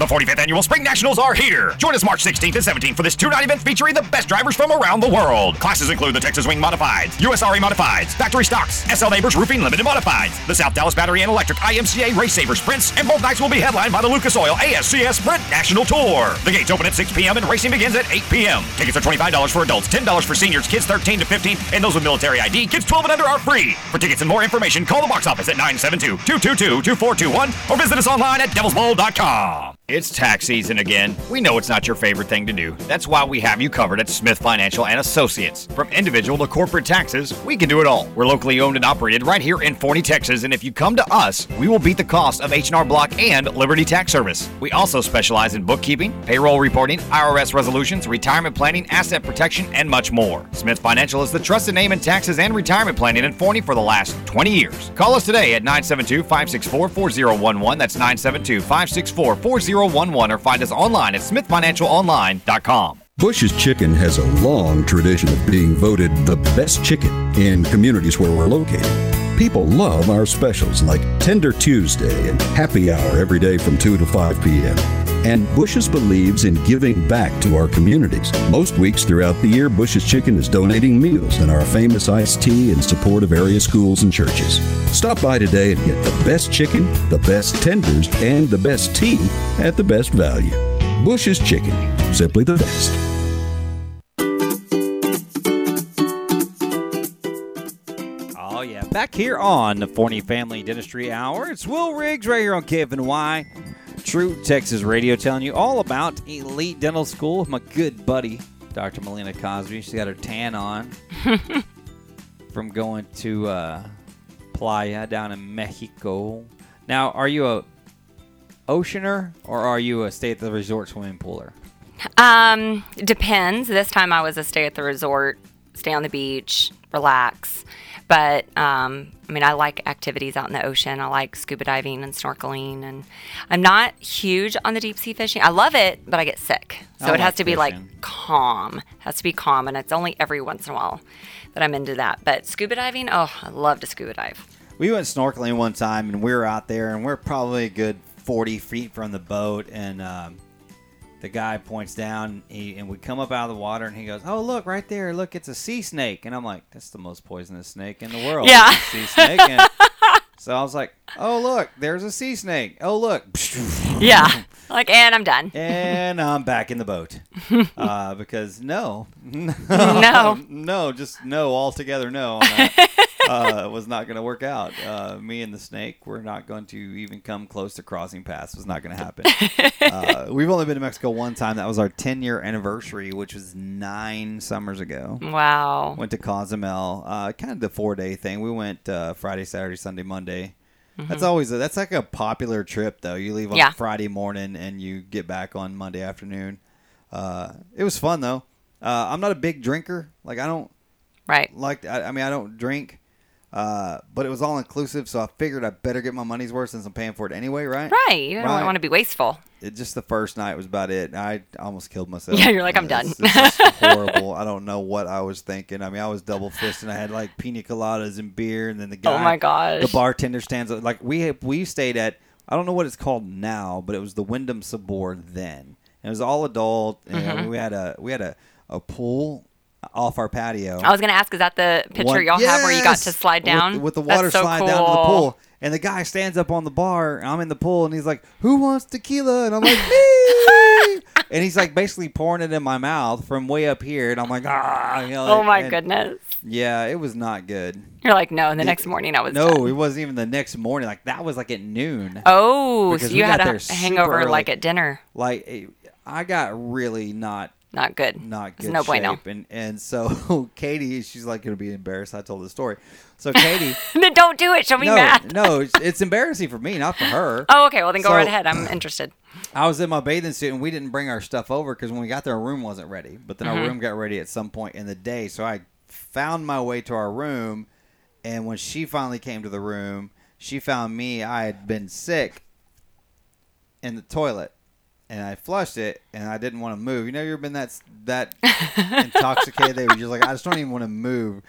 The 45th annual Spring Nationals are here. Join us March 16th and 17th for this two-night event featuring the best drivers from around the world. Classes include the Texas Wing Modifieds, USRA Modifieds, Factory Stocks, SL Neighbors Roofing Limited Modifieds, the South Dallas Battery and Electric IMCA Race Saver Sprints, and both nights will be headlined by the Lucas Oil ASCS Sprint National Tour. The gates open at 6 p.m. and racing begins at 8 p.m. Tickets are $25 for adults, $10 for seniors, kids 13 to 15, and those with military ID, kids 12 and under are free. For tickets and more information, call the box office at 972-222-2421 or visit us online at devilsbowl.com. It's tax season again. We know it's not your favorite thing to do. That's why we have you covered at Smith Financial and Associates. From individual to corporate taxes, we can do it all. We're locally owned and operated right here in Forney, Texas, and if you come to us, we will beat the cost of H&R Block and Liberty Tax Service. We also specialize in bookkeeping, payroll reporting, IRS resolutions, retirement planning, asset protection, and much more. Smith Financial is the trusted name in taxes and retirement planning in Forney for the last 20 years. Call us today at 972-564-4011. That's 972-564-4011 or find us online at smithfinancialonline.com. Bush's Chicken has a long tradition of being voted the best chicken in communities where we're located. People love our specials like Tender Tuesday and Happy Hour every day from 2 to 5 p.m. And Bush's believes in giving back to our communities. Most weeks throughout the year, Bush's Chicken is donating meals and our famous iced tea in support of area schools and churches. Stop by today and get the best chicken, the best tenders, and the best tea at the best value. Bush's Chicken, simply the best. Oh, yeah. Back here on the Forney Family Dentistry Hour, it's Will Riggs right here on KFNY, True Texas Radio, telling you all about Elite Dental School with my good buddy, Dr. Melina Cosby. She's got her tan on from going to uh, Playa down in Mexico. Now, are you a oceaner or are you a stay at the resort swimming pooler? Um, depends. This time I was a stay at the resort, stay on the beach, relax. But um, I mean, I like activities out in the ocean. I like scuba diving and snorkeling, and I'm not huge on the deep sea fishing. I love it, but I get sick, so I it has like to be like calm. It has to be calm, and it's only every once in a while that I'm into that. But scuba diving, oh, I love to scuba dive. We went snorkeling one time, and we were out there, and we're probably a good 40 feet from the boat, and um, the guy points down, he, and we come up out of the water, and he goes, "Oh, look right there! Look, it's a sea snake." And I'm like, "That's the most poisonous snake in the world." Yeah. Sea snake. And so I was like, "Oh, look, there's a sea snake. Oh, look." Yeah, like, and I'm done. and I'm back in the boat uh, because no, No. no, just no altogether. No. Uh, was not going to work out. Uh, me and the snake were not going to even come close to crossing paths. Was not going to happen. uh, we've only been to Mexico one time. That was our 10 year anniversary, which was nine summers ago. Wow. Went to Cozumel, uh, kind of the four day thing. We went uh, Friday, Saturday, Sunday, Monday. That's always a, that's like a popular trip though. You leave on Yeah. Friday morning and you get back on Monday afternoon. Uh, it was fun though. Uh, I'm not a big drinker. Like I don't Right. like. I, I mean, I don't drink. Uh, but it was all inclusive, so I figured I better get my money's worth since I'm paying for it anyway, right? Right. You don't Right. want to be wasteful. It, just the first night was about it. I almost killed myself. Yeah, you're like, I'm done. Horrible. I don't know what I was thinking. I mean, I was double fisting. I had like pina coladas and beer, and then the guy, Oh my gosh. the bartender stands up. Like we we stayed at. I don't know what it's called now, but it was the Wyndham Sabor then. It was all adult, and Mhm. we had a we had a, a pool off our patio. I was gonna ask, is that the picture One- y'all have where you got to slide down with, the That's water so slide down to the pool? And the guy stands up on the bar. And I'm in the pool, and he's like, "Who wants tequila?" And I'm like, "Me!" and he's like basically pouring it in my mouth from way up here, and I'm like, "Ah!" You know, Oh my and- goodness. Yeah, it was not good. You're like, no. And the next morning, I was no, done. it wasn't even the next morning. Like that was like at noon. Oh, so you had a hangover early. like at dinner. Like eh, I got really not Not good. not It's good no bueno. shape, and and so Katie, she's like gonna be embarrassed. I told the story. So Katie. don't do it. She'll be no, mad. no, it's, embarrassing for me, not for her. Oh, okay. Well, then go So- right ahead. I'm interested. I was in my bathing suit and we didn't bring our stuff over because when we got there, our room wasn't ready. But then Mhm. our room got ready at some point in the day. So I found my way to our room. And when she finally came to the room, she found me. I had been sick in the toilet. And I flushed it, and I didn't want to move. You know, you've been that that intoxicated that you're just like, I just don't even want to move.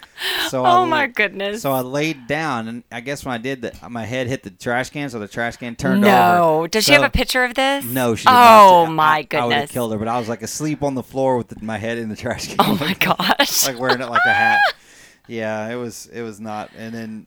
So I Oh, my goodness. So I laid down, and I guess when I did that, my head hit the trash can, so the trash can turned No. over. No, does she have a picture of this? no, she did Oh, my I, I would have killed her, but I was like asleep on the floor with the, my head in the trash oh can. Oh my gosh. like wearing it like a hat. Yeah, it was it was not. And then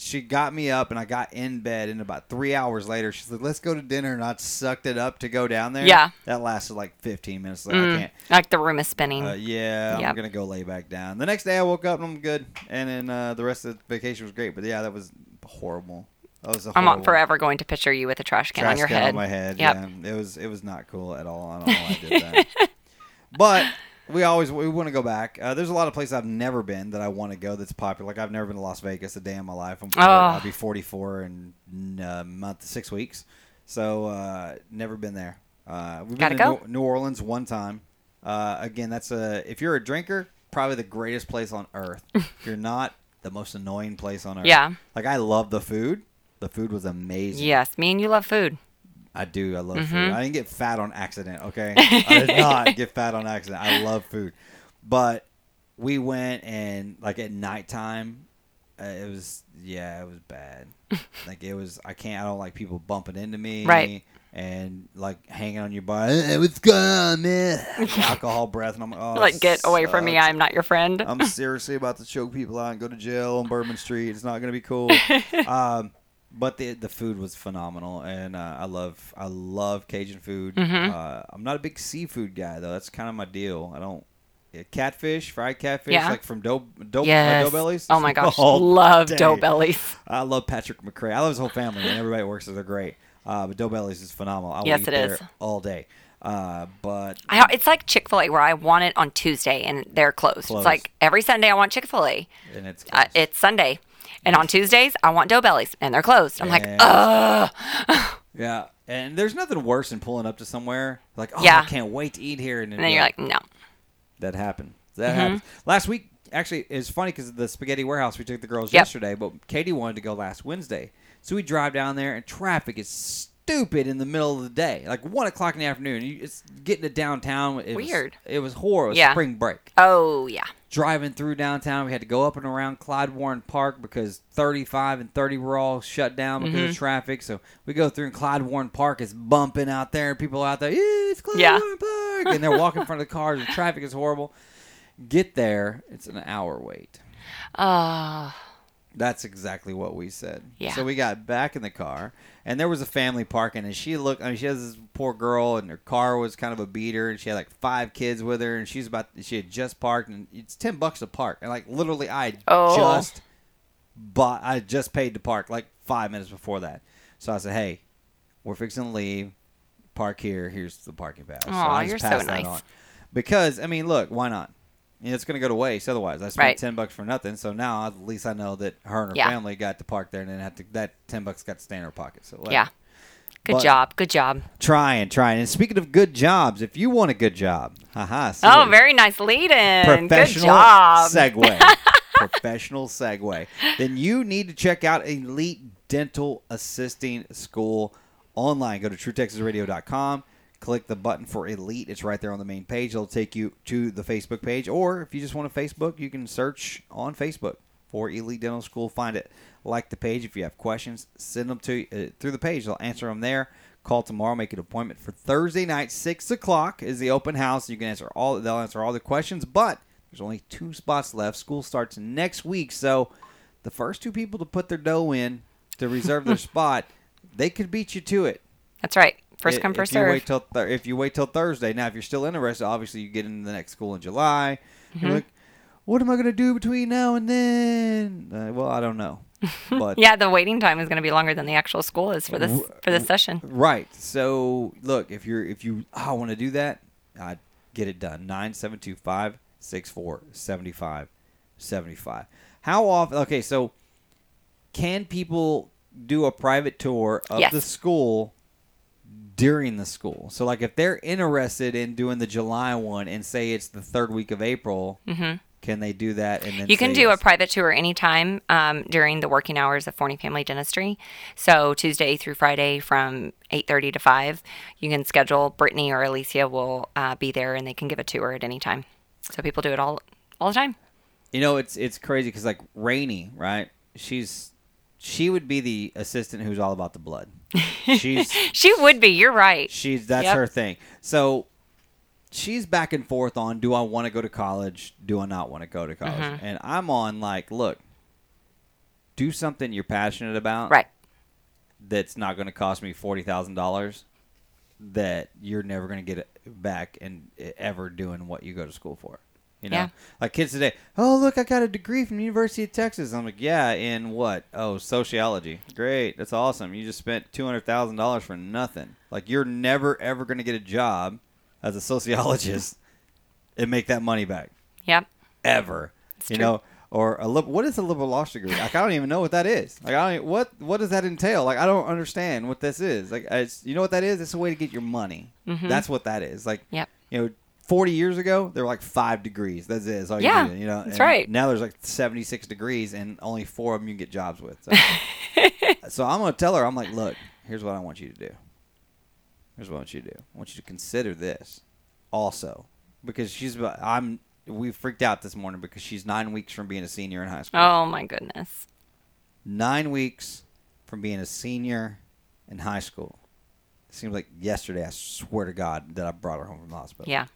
she got me up, and I got in bed. And about three hours later, she's like, "Let's go to dinner." And I sucked it up to go down there. Yeah. that lasted like 15 minutes. Like, Mm, I can't. Like the room is spinning. Uh, yeah, I'm gonna go lay back down. The next day, I woke up and I'm good, and then uh, the rest of the vacation was great. But yeah, that was horrible. That was a I'm horrible forever going to picture you with a trash can trash on your can head. on my head. Yep. Yeah, it was it was not cool at all. I don't know why I did that. but we always we want to go back. Uh, there's a lot of places I've never been that I want to go that's popular. Like I've never been to Las Vegas a day in my life. I'm Oh. I'll be 44 in a month, six weeks. So uh, never been there. Uh, we've Gotta been to go. New, New Orleans one time. Uh, again, that's a if you're a drinker, probably the greatest place on earth. if you're not, the most annoying place on earth. Yeah. Like I love the food. The food was amazing. Yes, me and you love food. I do. I love Mhm. food. I didn't get fat on accident. Okay, I did not get fat on accident. I love food, but we went and like at nighttime, uh, it was yeah, it was bad. like it was. I can't. I don't like people bumping into me. Right. And like hanging on your body. Hey, what's going on, man? Alcohol breath, and I'm like, oh, like, get away from me. I'm not your friend. I'm seriously about to choke people out and go to jail on Bourbon Street. It's not going to be cool. um, but the the food was phenomenal, and uh, I love I love Cajun food. Mhm. Uh, I'm not a big seafood guy though. That's kind of my deal. I don't. yeah, catfish, fried catfish, Yeah. like from dough, dough, Yes. uh, dough bellies. Oh my gosh, All love day. dough bellies. I love Patrick McRae. I love his whole family, and everybody works there. They're great. Uh, but dough bellies is phenomenal. I Yes, eat it there is. all day. Uh, but I, it's like Chick Fil A, where I want it on Tuesday and they're closed. Closed. It's like every Sunday I want Chick Fil A. and it's Uh, it's Sunday, and on Tuesdays I want dough bellies, and they're closed. I'm like, ugh. Yeah, and there's nothing worse than pulling up to somewhere like, oh, Yeah. I can't wait to eat here, and, And then you're like, no. that happened. That Mhm. happens. Last week, actually, it's funny because the spaghetti warehouse we took the girls Yep. yesterday, but Katie wanted to go last Wednesday, so we drive down there, and traffic is stupid in the middle of the day, like one o'clock in the afternoon. You, it's getting to downtown. It Weird. Was, it was horrible. It was Yeah. spring break Oh yeah. Driving through downtown. We had to go up and around Clyde Warren Park because 35 and 30 were all shut down because Mhm. of traffic. So we go through and Clyde Warren Park is bumping out there, and people are out there, yeah, it's Clyde Yeah. Warren Park, and they're walking in front of the cars. The traffic is horrible. Get there, it's an hour wait. Uh, That's exactly what we said. Yeah. So we got back in the car, and there was a family parking, and she looked. I mean, she has this poor girl, and her car was kind of a beater, and she had like five kids with her, and she's about. She had just parked, and it's ten bucks to park, and like literally, I Oh. just bought. I just paid to park like five minutes before that. So I said, "Hey, we're fixing to leave. Park here. Here's the parking pass." so I just you're so nice. Because I mean, look, why not? Know, it's going to go to waste otherwise. I spent Right. ten bucks for nothing. So now at least I know that her and her Yeah. family got to park there, and then had to that ten bucks got to stay in her pocket. So whatever. yeah. Good But- job. Good job. Trying, trying. And speaking of good jobs, if you want a good job, haha. Oh, very nice lead in. Good professional job. segue. professional segue. Then you need to check out Elite Dental Assisting School online. Go to truetexasradio.com. Click the button for Elite. It's right there on the main page. It'll take you to the Facebook page. Or if you just want a Facebook, you can search on Facebook for Elite Dental School. Find it. Like the page. If you have questions, send them to uh, through the page. They'll answer them there. Call tomorrow. Make an appointment for Thursday night, six o'clock is the open house. You can answer all. They'll answer all the questions, but there's only two spots left. School starts next week, so the first two people to put their dough in to reserve their spot, they could beat you to it. That's right. First I- come, if first you serve. Wait till thir- if you wait till Thursday. Now, if you're still interested, obviously you get into the next school in July. You're Mhm. like, what am I going to do between now and then? Uh, well, I don't know. But yeah, the waiting time is going to be longer than the actual school is for this for this session. Right. So look, if you're if you I want to do that, uh, get it done. Nine seven two five six four seventy five seventy five. How often? Okay, so can people do a private tour of Yes. the school during the school? So like if they're interested in doing the July one and say it's the third week of April, Mhm. can they do that? And then You can do a private tour anytime um, during the working hours of Forney Family Dentistry. So Tuesday through Friday from 8.30 to 5. You can schedule. Brittany or Alicia will uh, be there and they can give a tour at any time. So people do it all all the time. You know, it's it's crazy because like Rainey, right? She's she would be the assistant who's all about the blood. She's she would be. You're right. she's that's Yep. her thing. So she's back and forth on do I want to go to college? Do I not want to go to college? Mhm. And I'm on like, look, do something you're passionate about. Right. That's not going to cost me forty thousand dollars. That you're never going to get back and ever doing what you go to school for. You know, Yeah. like kids today. Oh, look, I got a degree from the University of Texas. I'm like, yeah, in what? Oh, sociology. Great, that's awesome. You just spent two hundred thousand dollars for nothing. Like you're never ever going to get a job as a sociologist and make that money back Yep. ever. It's you true. know, or a lib- what is a liberal arts degree? Like I don't even know what that is. Like I don't even- what what does that entail? Like I don't understand what this is. Like it's you know what that is? It's a way to get your money. Mhm. That's what that is. Like Yep. you know. 40 years ago, there were like five degrees. That's it. That's all Yeah, you needed, you know. that's And right. Now there's like 76 degrees, and only four of them you can get jobs with. So, so I'm going to tell her, I'm like, look, here's what I want you to do. Here's what I want you to do. I want you to consider this also. Because she's, about- I'm, we freaked out this morning because she's nine weeks from being a senior in high school. Oh my goodness. Nine weeks from being a senior in high school. It seems like yesterday, I swear to God, that I brought her home from the hospital. Yeah.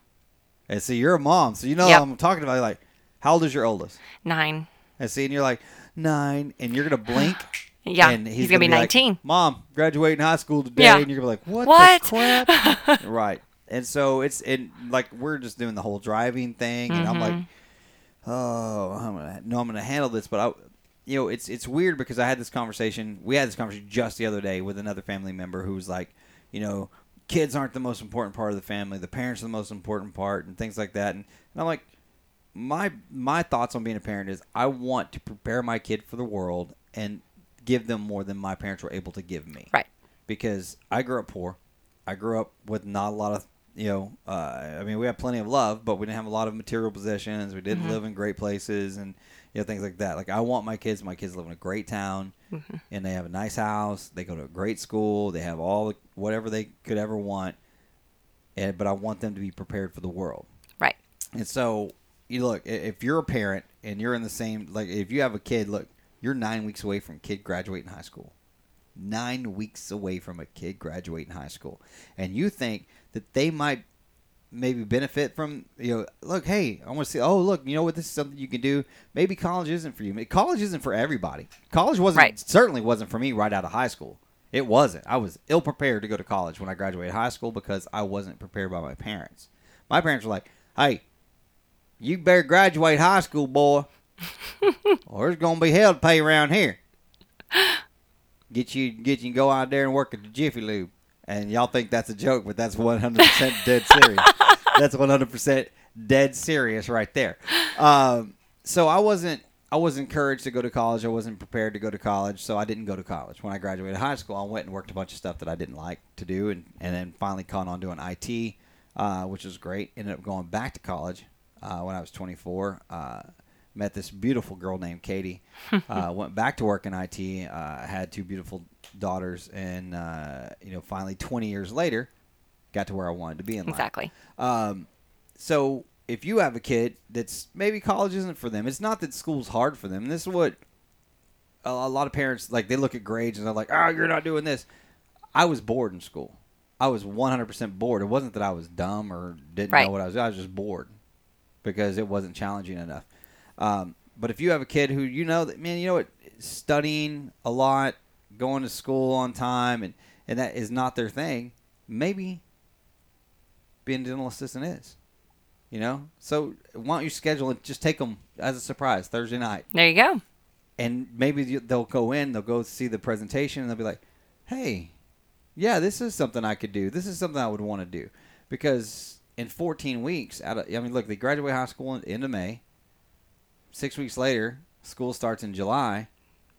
And see, you're a mom, so you know Yep. I'm talking about. Like, how old is your oldest? Nine. And see, and you're like nine, and you're gonna blink. Yeah, and he's gonna be like, 19. Mom, graduating high school today, Yeah. and you're gonna be like, what? What? The crap? right. And so it's and like we're just doing the whole driving thing, and I'm like, Mhm. oh, I'm gonna no, I'm gonna handle this, but I. You know, it's it's weird because I had this conversation. We had this conversation just the other day with another family member who was like, you know, kids aren't the most important part of the family. The parents are the most important part, and things like that. And, and I'm like, my my thoughts on being a parent is I want to prepare my kid for the world and give them more than my parents were able to give me. Right. Because I grew up poor. I grew up with not a lot of you know. Uh, I mean, we had plenty of love, but we didn't have a lot of material possessions. We didn't Mhm. live in great places and you know things like that. Like I want my kids. My kids live in a great town. Mhm. And they have a nice house. They go to a great school. They have all the, whatever they could ever want. And, but I want them to be prepared for the world. Right. And so, you look, if you're a parent and you're in the same, like, if you have a kid, look, you're nine weeks away from kid graduating high school. Nine weeks away from a kid graduating high school. And you think that they might maybe benefit from, you know, look, hey, I want to see, oh, look, you know what, this is something you can do. Maybe college isn't for you. College isn't for everybody. College wasn't, Right. certainly wasn't for me right out of high school. It wasn't. I was ill prepared to go to college when I graduated high school because I wasn't prepared by my parents. My parents were like, "Hey, you better graduate high school, boy, or there's gonna be hell to pay around here. Get you, get you, go out there and work at the Jiffy Lube." And y'all think that's a joke, but that's 100% dead serious. that's 100% dead serious right there. Um, so I wasn't I was encouraged to go to college. I wasn't prepared to go to college, so I didn't go to college. When I graduated high school, I went and worked a bunch of stuff that I didn't like to do, and, and then finally caught on doing IT, uh, which was great. Ended up going back to college uh, when I was 24. Uh, met this beautiful girl named Katie. uh, went back to work in IT. Uh, had two beautiful daughters, and uh, you know, finally, 20 years later, got to where I wanted to be in life. Exactly. Um, so if you have a kid that's maybe college isn't for them, it's not that school's hard for them. This is what a, a lot of parents like. They look at grades and they're like, "Oh, you're not doing this." I was bored in school. I was 100% bored. It wasn't that I was dumb or didn't Right. know what I was. I was just bored because it wasn't challenging enough. Um, but if you have a kid who you know that man, you know what, studying a lot, going to school on time, and and that is not their thing, maybe being a dental assistant is. You know, so why don't you schedule it? Just take them as a surprise Thursday night, There you go. and maybe they'll go in, they'll go see the presentation, and they'll be like, "Hey, yeah, this is something I could do. This is something I would want to do." Because in 14 weeks, out of I mean, look, they graduate high school in the end of May. Six weeks later, school starts in July.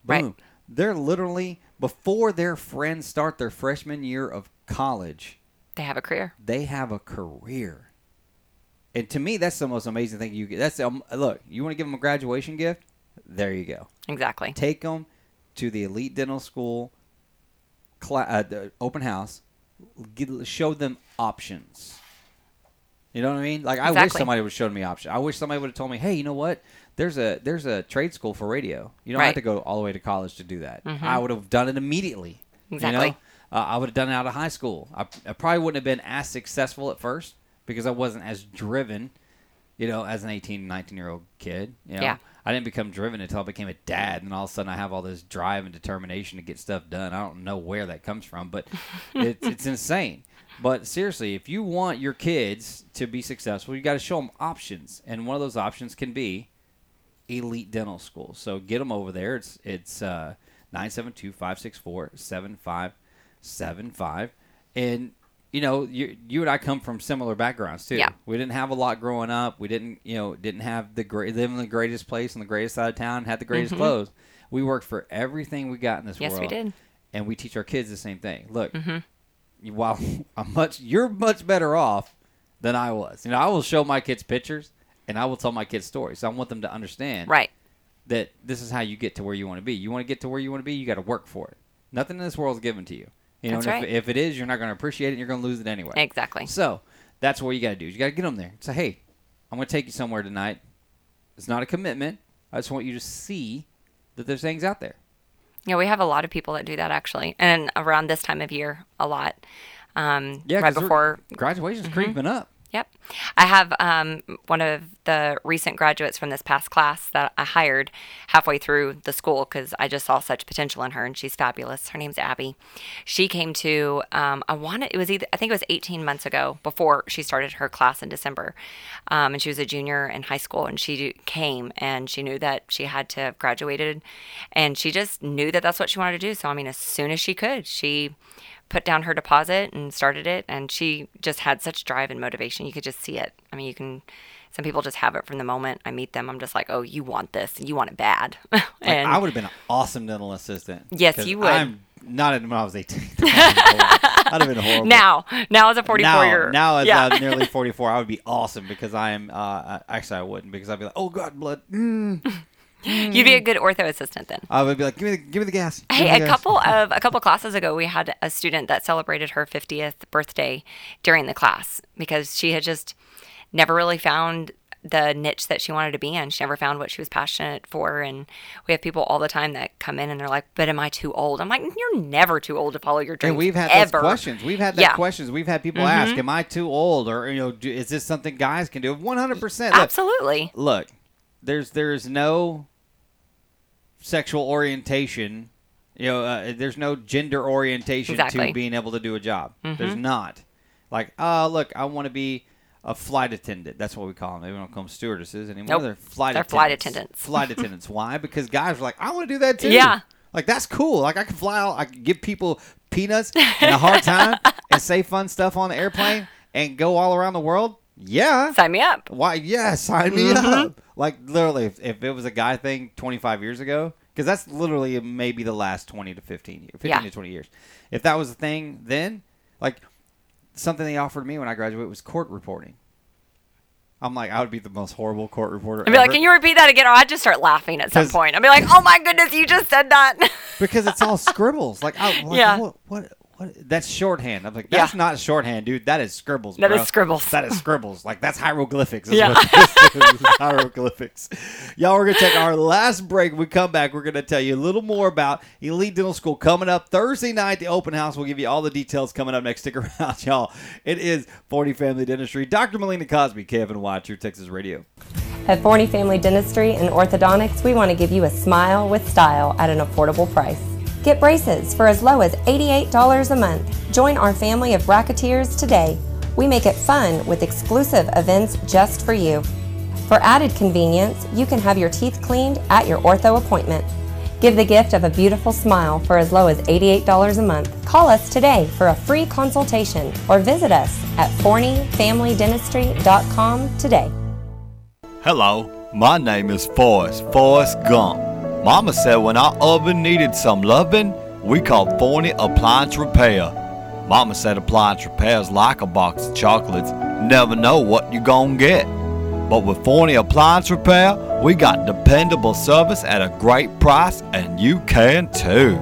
Boom. Right. They're literally before their friends start their freshman year of college They have a career. they have a career. And to me, that's the most amazing thing you get. That's um, look. You want to give them a graduation gift? There you go. Exactly. Take them to the elite dental school, cla- uh, the open house. Get, show them options. You know what I mean? Like I wish somebody would have shown me options. I wish somebody would have told me, "Hey, you know what? There's a there's a trade school for radio. You don't have to go all the way to college to do that." Mhm. I would have done it immediately. You Exactly. know? Uh, I would have done it out of high school. I, I probably wouldn't have been as successful at first because I wasn't as driven, you know, as an 18, 19 year old kid. You know? Yeah. I didn't become driven until I became a dad, and all of a sudden I have all this drive and determination to get stuff done. I don't know where that comes from, but it's, it's insane. But seriously, if you want your kids to be successful, you got to show them options, and one of those options can be elite dental school. So get them over there. It's it's uh, 972-564-7575. And you know, you you and I come from similar backgrounds too. Yeah. We didn't have a lot growing up. We didn't, you know, didn't have the great live in the greatest place in the greatest side of town, had the greatest Mhm. clothes. We worked for everything we got in this world. Yes, we did. And we teach our kids the same thing. Look, Mhm. while I'm much you're much better off than I was. You know, I will show my kids pictures and I will tell my kids stories. I want them to understand Right. that this is how you get to where you want to be. You want to get to where you want to be, you got to work for it. Nothing in this world is given to you. You know, That's right. if, if it is, you're not going to appreciate it and you're going to lose it anyway. Exactly. So that's what you got to do. You got to get them there. Say, hey, I'm going to take you somewhere tonight. It's not a commitment. I just want you to see that there's things out there. Yeah, we have a lot of people that do that actually, and around this time of year, a lot. Um, Yeah, right before graduation's Mhm. creeping up. Yep. I have um, one of the recent graduates from this past class that I hired halfway through the school because I just saw such potential in her and she's fabulous. Her name's Abby. She came to, um, I wanted, it was either, I think it was 18 months ago before she started her class in December. Um, and she was a junior in high school and she came and she knew that she had to have graduated and she just knew that that's what she wanted to do. So, I mean, as soon as she could, she put down her deposit and started it and she just had such drive and motivation you could just see it i mean you can some people just have it from the moment i meet them i'm just like oh you want this and you want it bad Like, I would have been an awesome dental assistant. Yes, you would. I'm not when I was 18. I'd have been horrible. now now as a 44 now, year now as yeah. I'm nearly 44, I would be awesome because I am. Uh, uh, actually, I wouldn't because I'd be like, oh god, blood. Mm. you'd be a good ortho assistant then I would be like, give me, the, give me the gas. Give Hey, me a gas." couple of a couple classes ago, we had a student that celebrated her 50th birthday during the class because she had just never really found the niche that she wanted to be in. She never found what she was passionate for, and we have people all the time that come in and they're like, "But am I too old?" I'm like, "You're never too old to follow your dreams." And we've had ever. those questions. We've had that Yeah. questions. We've had people ask, Mhm. "Am I too old?" Or you know, is this something guys can do? One hundred percent. Absolutely. Look, there's there's no sexual orientation. You know, uh, there's no gender orientation Exactly. to being able to do a job. There's Mhm. not. Like, oh, look, I want to be a flight attendant. That's what we call them. They don't call them stewardesses anymore. Nope. They're flight They're attendants. flight attendants. Flight attendants. Why? Because guys are like, I want to do that too. Yeah. Like that's cool. Like I can fly out. I can give people peanuts and a hard time and say fun stuff on the airplane and go all around the world. Yeah. Sign me up. Why? Yeah. Sign me Mhm. up. Like literally, if, if it was a guy thing 25 years ago, because that's literally maybe the last 20 to 15 years, 15 Yeah. to 20 years. If that was a thing then, like something they offered me when I graduated was court reporting. I'm like, I would be the most horrible court reporter. I'd be like, can you repeat that again? Or I'd just start laughing at some point. I'd be like, oh my goodness, you just said that. because it's all scribbles. Like, I, like Yeah. what, what, what? That's shorthand. I'm like, Yeah. that's not shorthand, dude. That is scribbles. That bro. is scribbles. That is scribbles. Like that's hieroglyphics. Is Yeah. what hieroglyphics. Y'all, we're gonna take our last break. When we come back, we're gonna tell you a little more about Elite Dental School coming up Thursday night. The open house. We'll give you all the details coming up next. Stick around, y'all. It is Forney Family Dentistry. Dr. Melina Cosby, KFNY, True Texas Radio. At Forney Family Dentistry and Orthodontics, we want to give you a smile with style at an affordable price. Get braces for as low as $88 a month. Join our family of bracketeers today. We make it fun with exclusive events just for you. For added convenience, you can have your teeth cleaned at your ortho appointment. Give the gift of a beautiful smile for as low as $88 a month. Call us today for a free consultation or visit us at forneyfamilydentistry.com today. Hello, my name is Forrest, Forrest Gump. Mama said when our oven needed some loving, we called Forney Appliance Repair. Mama said appliance repairs like a box of chocolates, never know what you're gonna get. But with Forney Appliance Repair, we got dependable service at a great price, and you can too.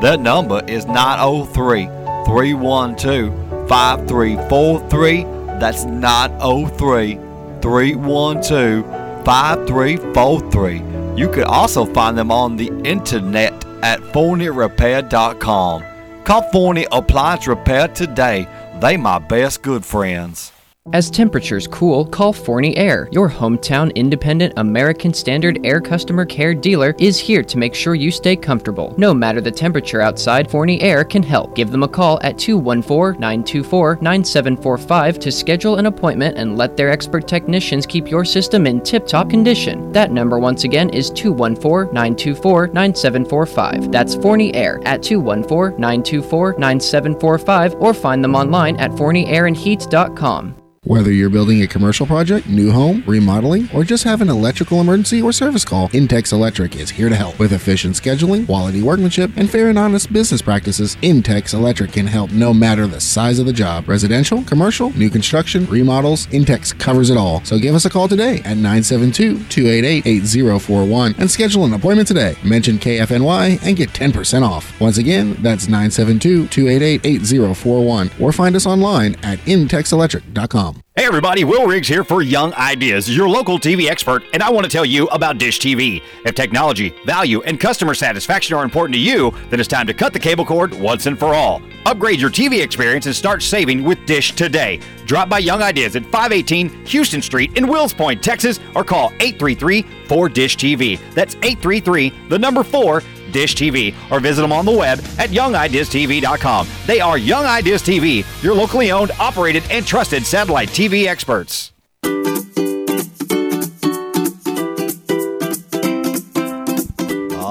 Their number is 903 312 5343. That's 903 312 5343. You could also find them on the internet at forneyrepair.com. Call Forney Appliance Repair today. They my best good friends. As temperatures cool, call Forney Air. Your hometown independent American Standard Air customer care dealer is here to make sure you stay comfortable. No matter the temperature outside, Forney Air can help. Give them a call at 214 924 9745 to schedule an appointment and let their expert technicians keep your system in tip top condition. That number, once again, is 214 924 9745. That's Forney Air at 214 924 9745 or find them online at forneyairandheat.com. Whether you're building a commercial project, new home, remodeling, or just have an electrical emergency or service call, Intex Electric is here to help. With efficient scheduling, quality workmanship, and fair and honest business practices, Intex Electric can help no matter the size of the job. Residential, commercial, new construction, remodels, Intex covers it all. So give us a call today at 972-288-8041 and schedule an appointment today. Mention KFNY and get 10% off. Once again, that's 972-288-8041 or find us online at intexelectric.com. Hey everybody, Will Riggs here for Young Ideas, your local TV expert, and I want to tell you about Dish TV. If technology, value, and customer satisfaction are important to you, then it's time to cut the cable cord once and for all. Upgrade your TV experience and start saving with Dish today. Drop by Young Ideas at 518 Houston Street in Wills Point, Texas, or call 833-4DISH TV. That's 833, the number 4, Dish TV, or visit them on the web at youngideastv.com. They are Young Ideas TV, your locally owned, operated, and trusted satellite TV experts.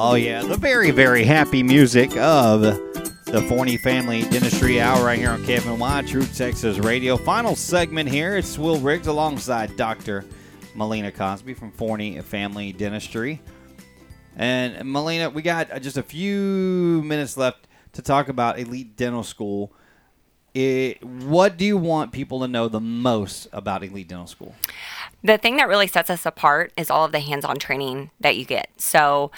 Oh yeah, the very very happy music of the Forney Family Dentistry Hour right here on KFNY True Texas Radio. Final segment here. It's Will Riggs alongside Dr. Melina Cosby from Forney Family Dentistry. And Melina, we got uh, just a few minutes left to talk about Elite Dental School. It, what do you want people to know the most about Elite Dental School? the thing that really sets us apart is all of the hands-on training that you get. So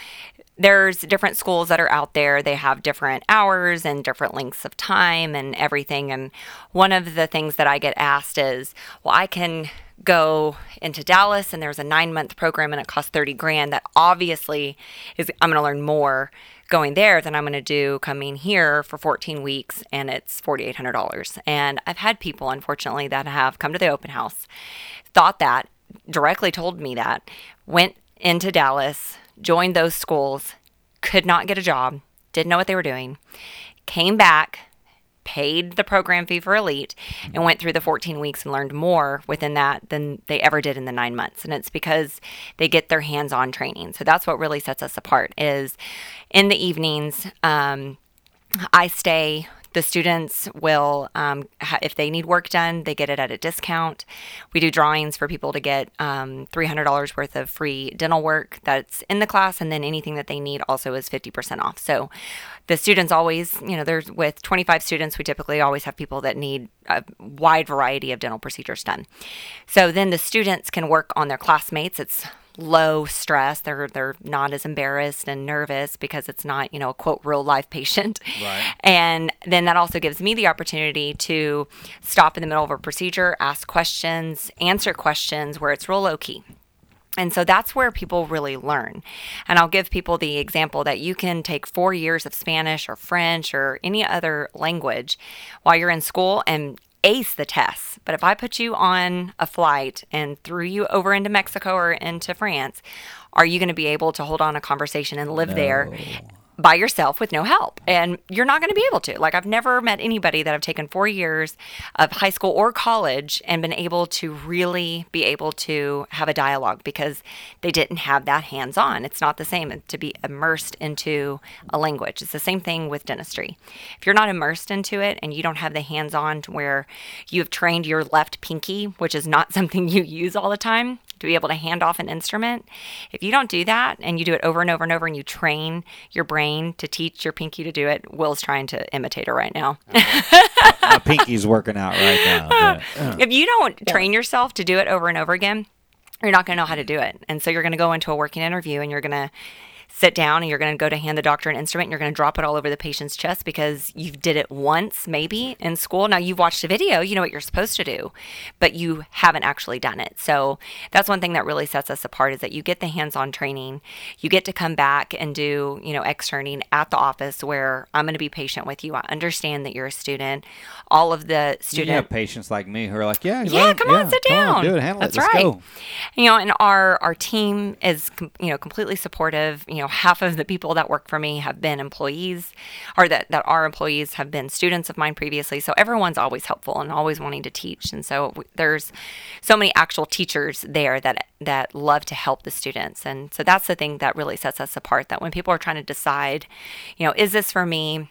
there's different schools that are out there. They have different hours and different lengths of time and everything. And one of the things that I get asked is, well, I can go into Dallas and there's a nine month program and it costs 30 grand. That obviously is, I'm going to learn more going there than I'm going to do coming here for 14 weeks and it's $4,800. And I've had people, unfortunately, that have come to the open house, thought that, directly told me that, went into Dallas, joined those schools, could not get a job, didn't know what they were doing, came back, paid the program fee for Elite, and went through the 14 weeks and learned more within that than they ever did in the nine months. And it's because they get their hands-on training. So that's what really sets us apart. Is in the evenings. Um, I stay the students will, um, ha- if they need work done, they get it at a discount. We do drawings for people to get um, $300 worth of free dental work that's in the class, and then anything that they need also is 50% off. So the students always, you know, there's with 25 students, we typically always have people that need a wide variety of dental procedures done. So then the students can work on their classmates. It's low stress. They're they're not as embarrassed and nervous because it's not, you know, a quote real life patient. Right. And then that also gives me the opportunity to stop in the middle of a procedure, ask questions, answer questions where it's real low key. And so that's where people really learn. And I'll give people the example that you can take four years of Spanish or French or any other language while you're in school and ace the tests. But if I put you on a flight and threw you over into Mexico or into France, are you going to be able to hold on a conversation and live there by yourself with no help and you're not going to be able to. Like i've never met anybody that i've taken four years of high school or college and been able to really be able to have a dialogue because they didn't have that hands on it's not the same to be immersed into a language. It's the same thing with dentistry. If you're not immersed into it and you don't have the hands on where you've trained your left pinky which is not something you use all the time to be able to hand off an instrument. If you don't do that and you do it over and over and over and you train your brain to teach your pinky to do it, Will's trying to imitate her right now. Uh, my pinky's working out right now. but- uh. if you don't train yourself to do it over and over again, you're not going to know how to do it. And so you're going to go into a working interview and you're going to sit down and you're going to go to hand the doctor an instrument and you're going to drop it all over the patient's chest because you did it once maybe in school now you've watched a video you know what you're supposed to do but you haven't actually done it so that's one thing that really sets us apart is that you get the hands-on training you get to come back and do you know externing at the office where i'm going to be patient with you i understand that you're a student all of the students You have patients like me who are like, yeah, yeah, come on, yeah, sit down. on, do it, handle That's it, let's right. go. You know, and our our team is com- you know completely supportive. You know, half of the people that work for me have been employees, or that that are employees have been students of mine previously. So everyone's always helpful and always wanting to teach. And so there's so many actual teachers there that that love to help the students. And so that's the thing that really sets us apart. That when people are trying to decide, you know, is this for me?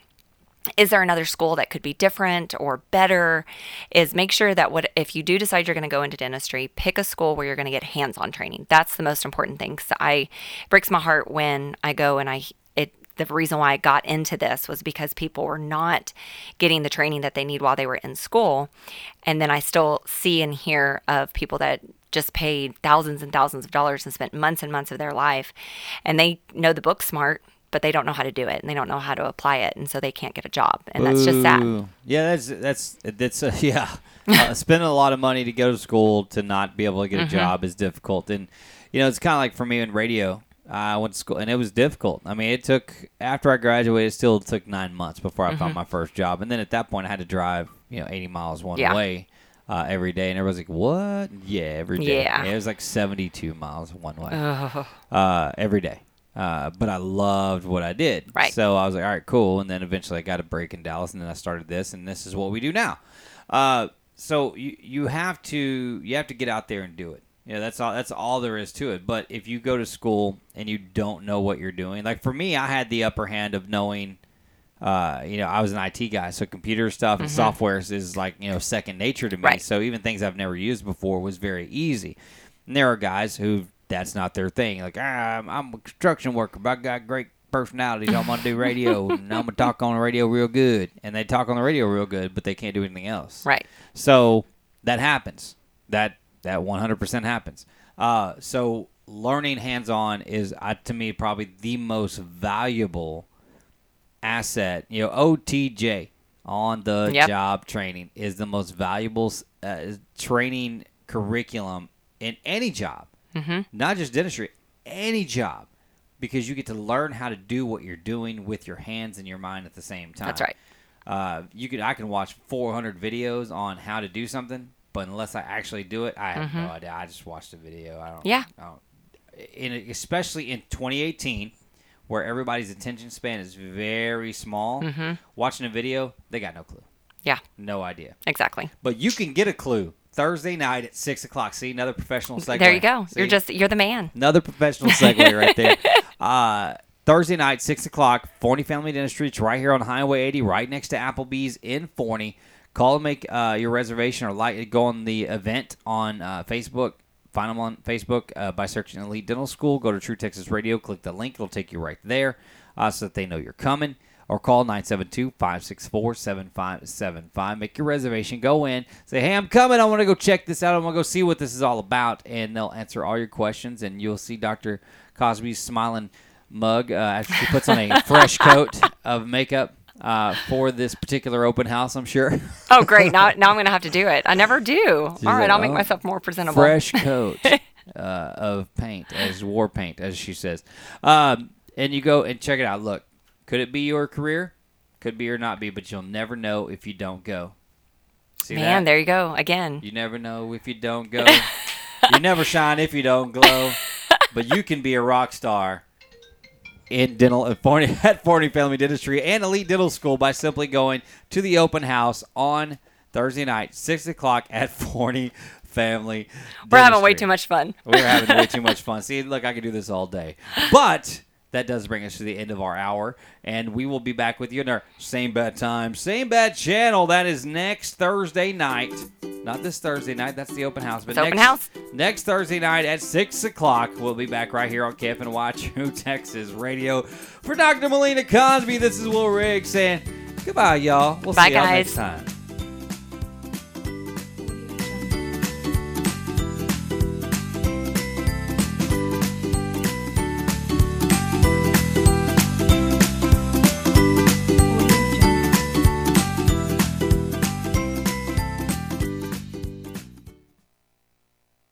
Is there another school that could be different or better is make sure that what if you do decide you're going to go into dentistry pick a school where you're going to get hands-on training. That's the most important thing because i breaks my heart when i go and i it the reason why i got into this was because people were not getting the training that they need while they were in school. And then i still see and hear of people that just paid thousands and thousands of dollars and spent months and months of their life and they know the book smart but they don't know how to do it and they don't know how to apply it and so they can't get a job and that's just sad Yeah, that's that's that's uh, yeah. Uh, spending a lot of money to go to school to not be able to get a Mhm. job is difficult, and you know it's kind of like for me in radio. I went to school and it was difficult. I mean, it took after I graduated, it still took nine months before I found Mhm. my first job, and then at that point, I had to drive you know eighty miles one Yeah. way. Uh, every day, and everyone's like, "What? Yeah, every day. Yeah. it was like seventy-two miles one way, uh, every day." Uh, but I loved what I did. Right. So I was like, all right, cool. And then eventually I got a break in Dallas, and then I started this, and this is what we do now. Uh, so you you have to you have to get out there and do it. Yeah, that's all. That's all there is to it. But if you go to school and you don't know what you're doing, like for me, I had the upper hand of knowing. Uh, you know, I was an IT guy, so computer stuff and Mhm. software is like you know second nature to me. Right. So even things I've never used before was very easy. And there are guys who that's not their thing. Like, ah, I'm, I'm a construction worker, but I got great personalities. I'm gonna do radio, and I'm gonna talk on the radio real good. And they talk on the radio real good, but they can't do anything else. Right. So that happens. That that 100% happens. Uh, so learning hands-on is, uh, to me, probably the most valuable asset. You know, OTJ on the Yep. job training is the most valuable uh, training curriculum in any job, Mhm. not just dentistry, any job, because you get to learn how to do what you're doing with your hands and your mind at the same time. That's right. Uh, you could I can watch 400 videos on how to do something, but unless I actually do it, I have no Mhm. idea. I just watched a video. I don't. Yeah. I don't, in especially in 2018, where everybody's attention span is very small. Mhm. Watching a video, they got no clue. Yeah. No idea. Exactly. But you can get a clue Thursday night at six o'clock. See another professional segue. There you go. You're just you're the man. Another professional segue right there. Uh, Thursday night, 6 o'clock, Forney Family Dentistry. It's right here on Highway 80, right next to Applebee's in Forney. Call and make uh, your reservation or like go on the event on uh, Facebook. Find them on Facebook uh, by searching Elite Dental School. Go to True Texas Radio, click the link. It'll take you right there uh, so that they know you're coming. Or call 972 564 7575. Make your reservation. Go in. Say, hey, I'm coming. I want to go check this out. I want to go see what this is all about. And they'll answer all your questions. And you'll see Dr. Cosby's smiling mug uh, after she puts on a fresh coat of makeup uh, for this particular open house, I'm sure. Oh, great. Now, now I'm going to have to do it. I never do. All right, like, I'll make "Oh, myself more presentable. Fresh coat uh, of paint, as war paint, as she says. Um, and you go and check it out. Look, could it be your career? Could be or not be, but you'll never know if you don't go. See Man, that? there you go again. You never know if you don't go. you never shine if you don't glow. But you can be a rock star in dental at Forney, Family Dentistry and Elite Dental School by simply going to the open house on Thursday night, six o'clock at Forney Family. We're having way too much fun. We're having way too much fun. See, look, I could do this all day. But that does bring us to the end of our hour, and we will be back with you in our same bad time, same bad channel. That is next Thursday night. Not this Thursday night. That's the open house. But It's open next, house. Next Thursday night at 6 o'clock, we'll be back right here on Camp and Watch True Texas Radio. For Dr. Melina Cosby, this is Will Riggs saying goodbye, y'all. We'll Bye, see y'all guys. next time.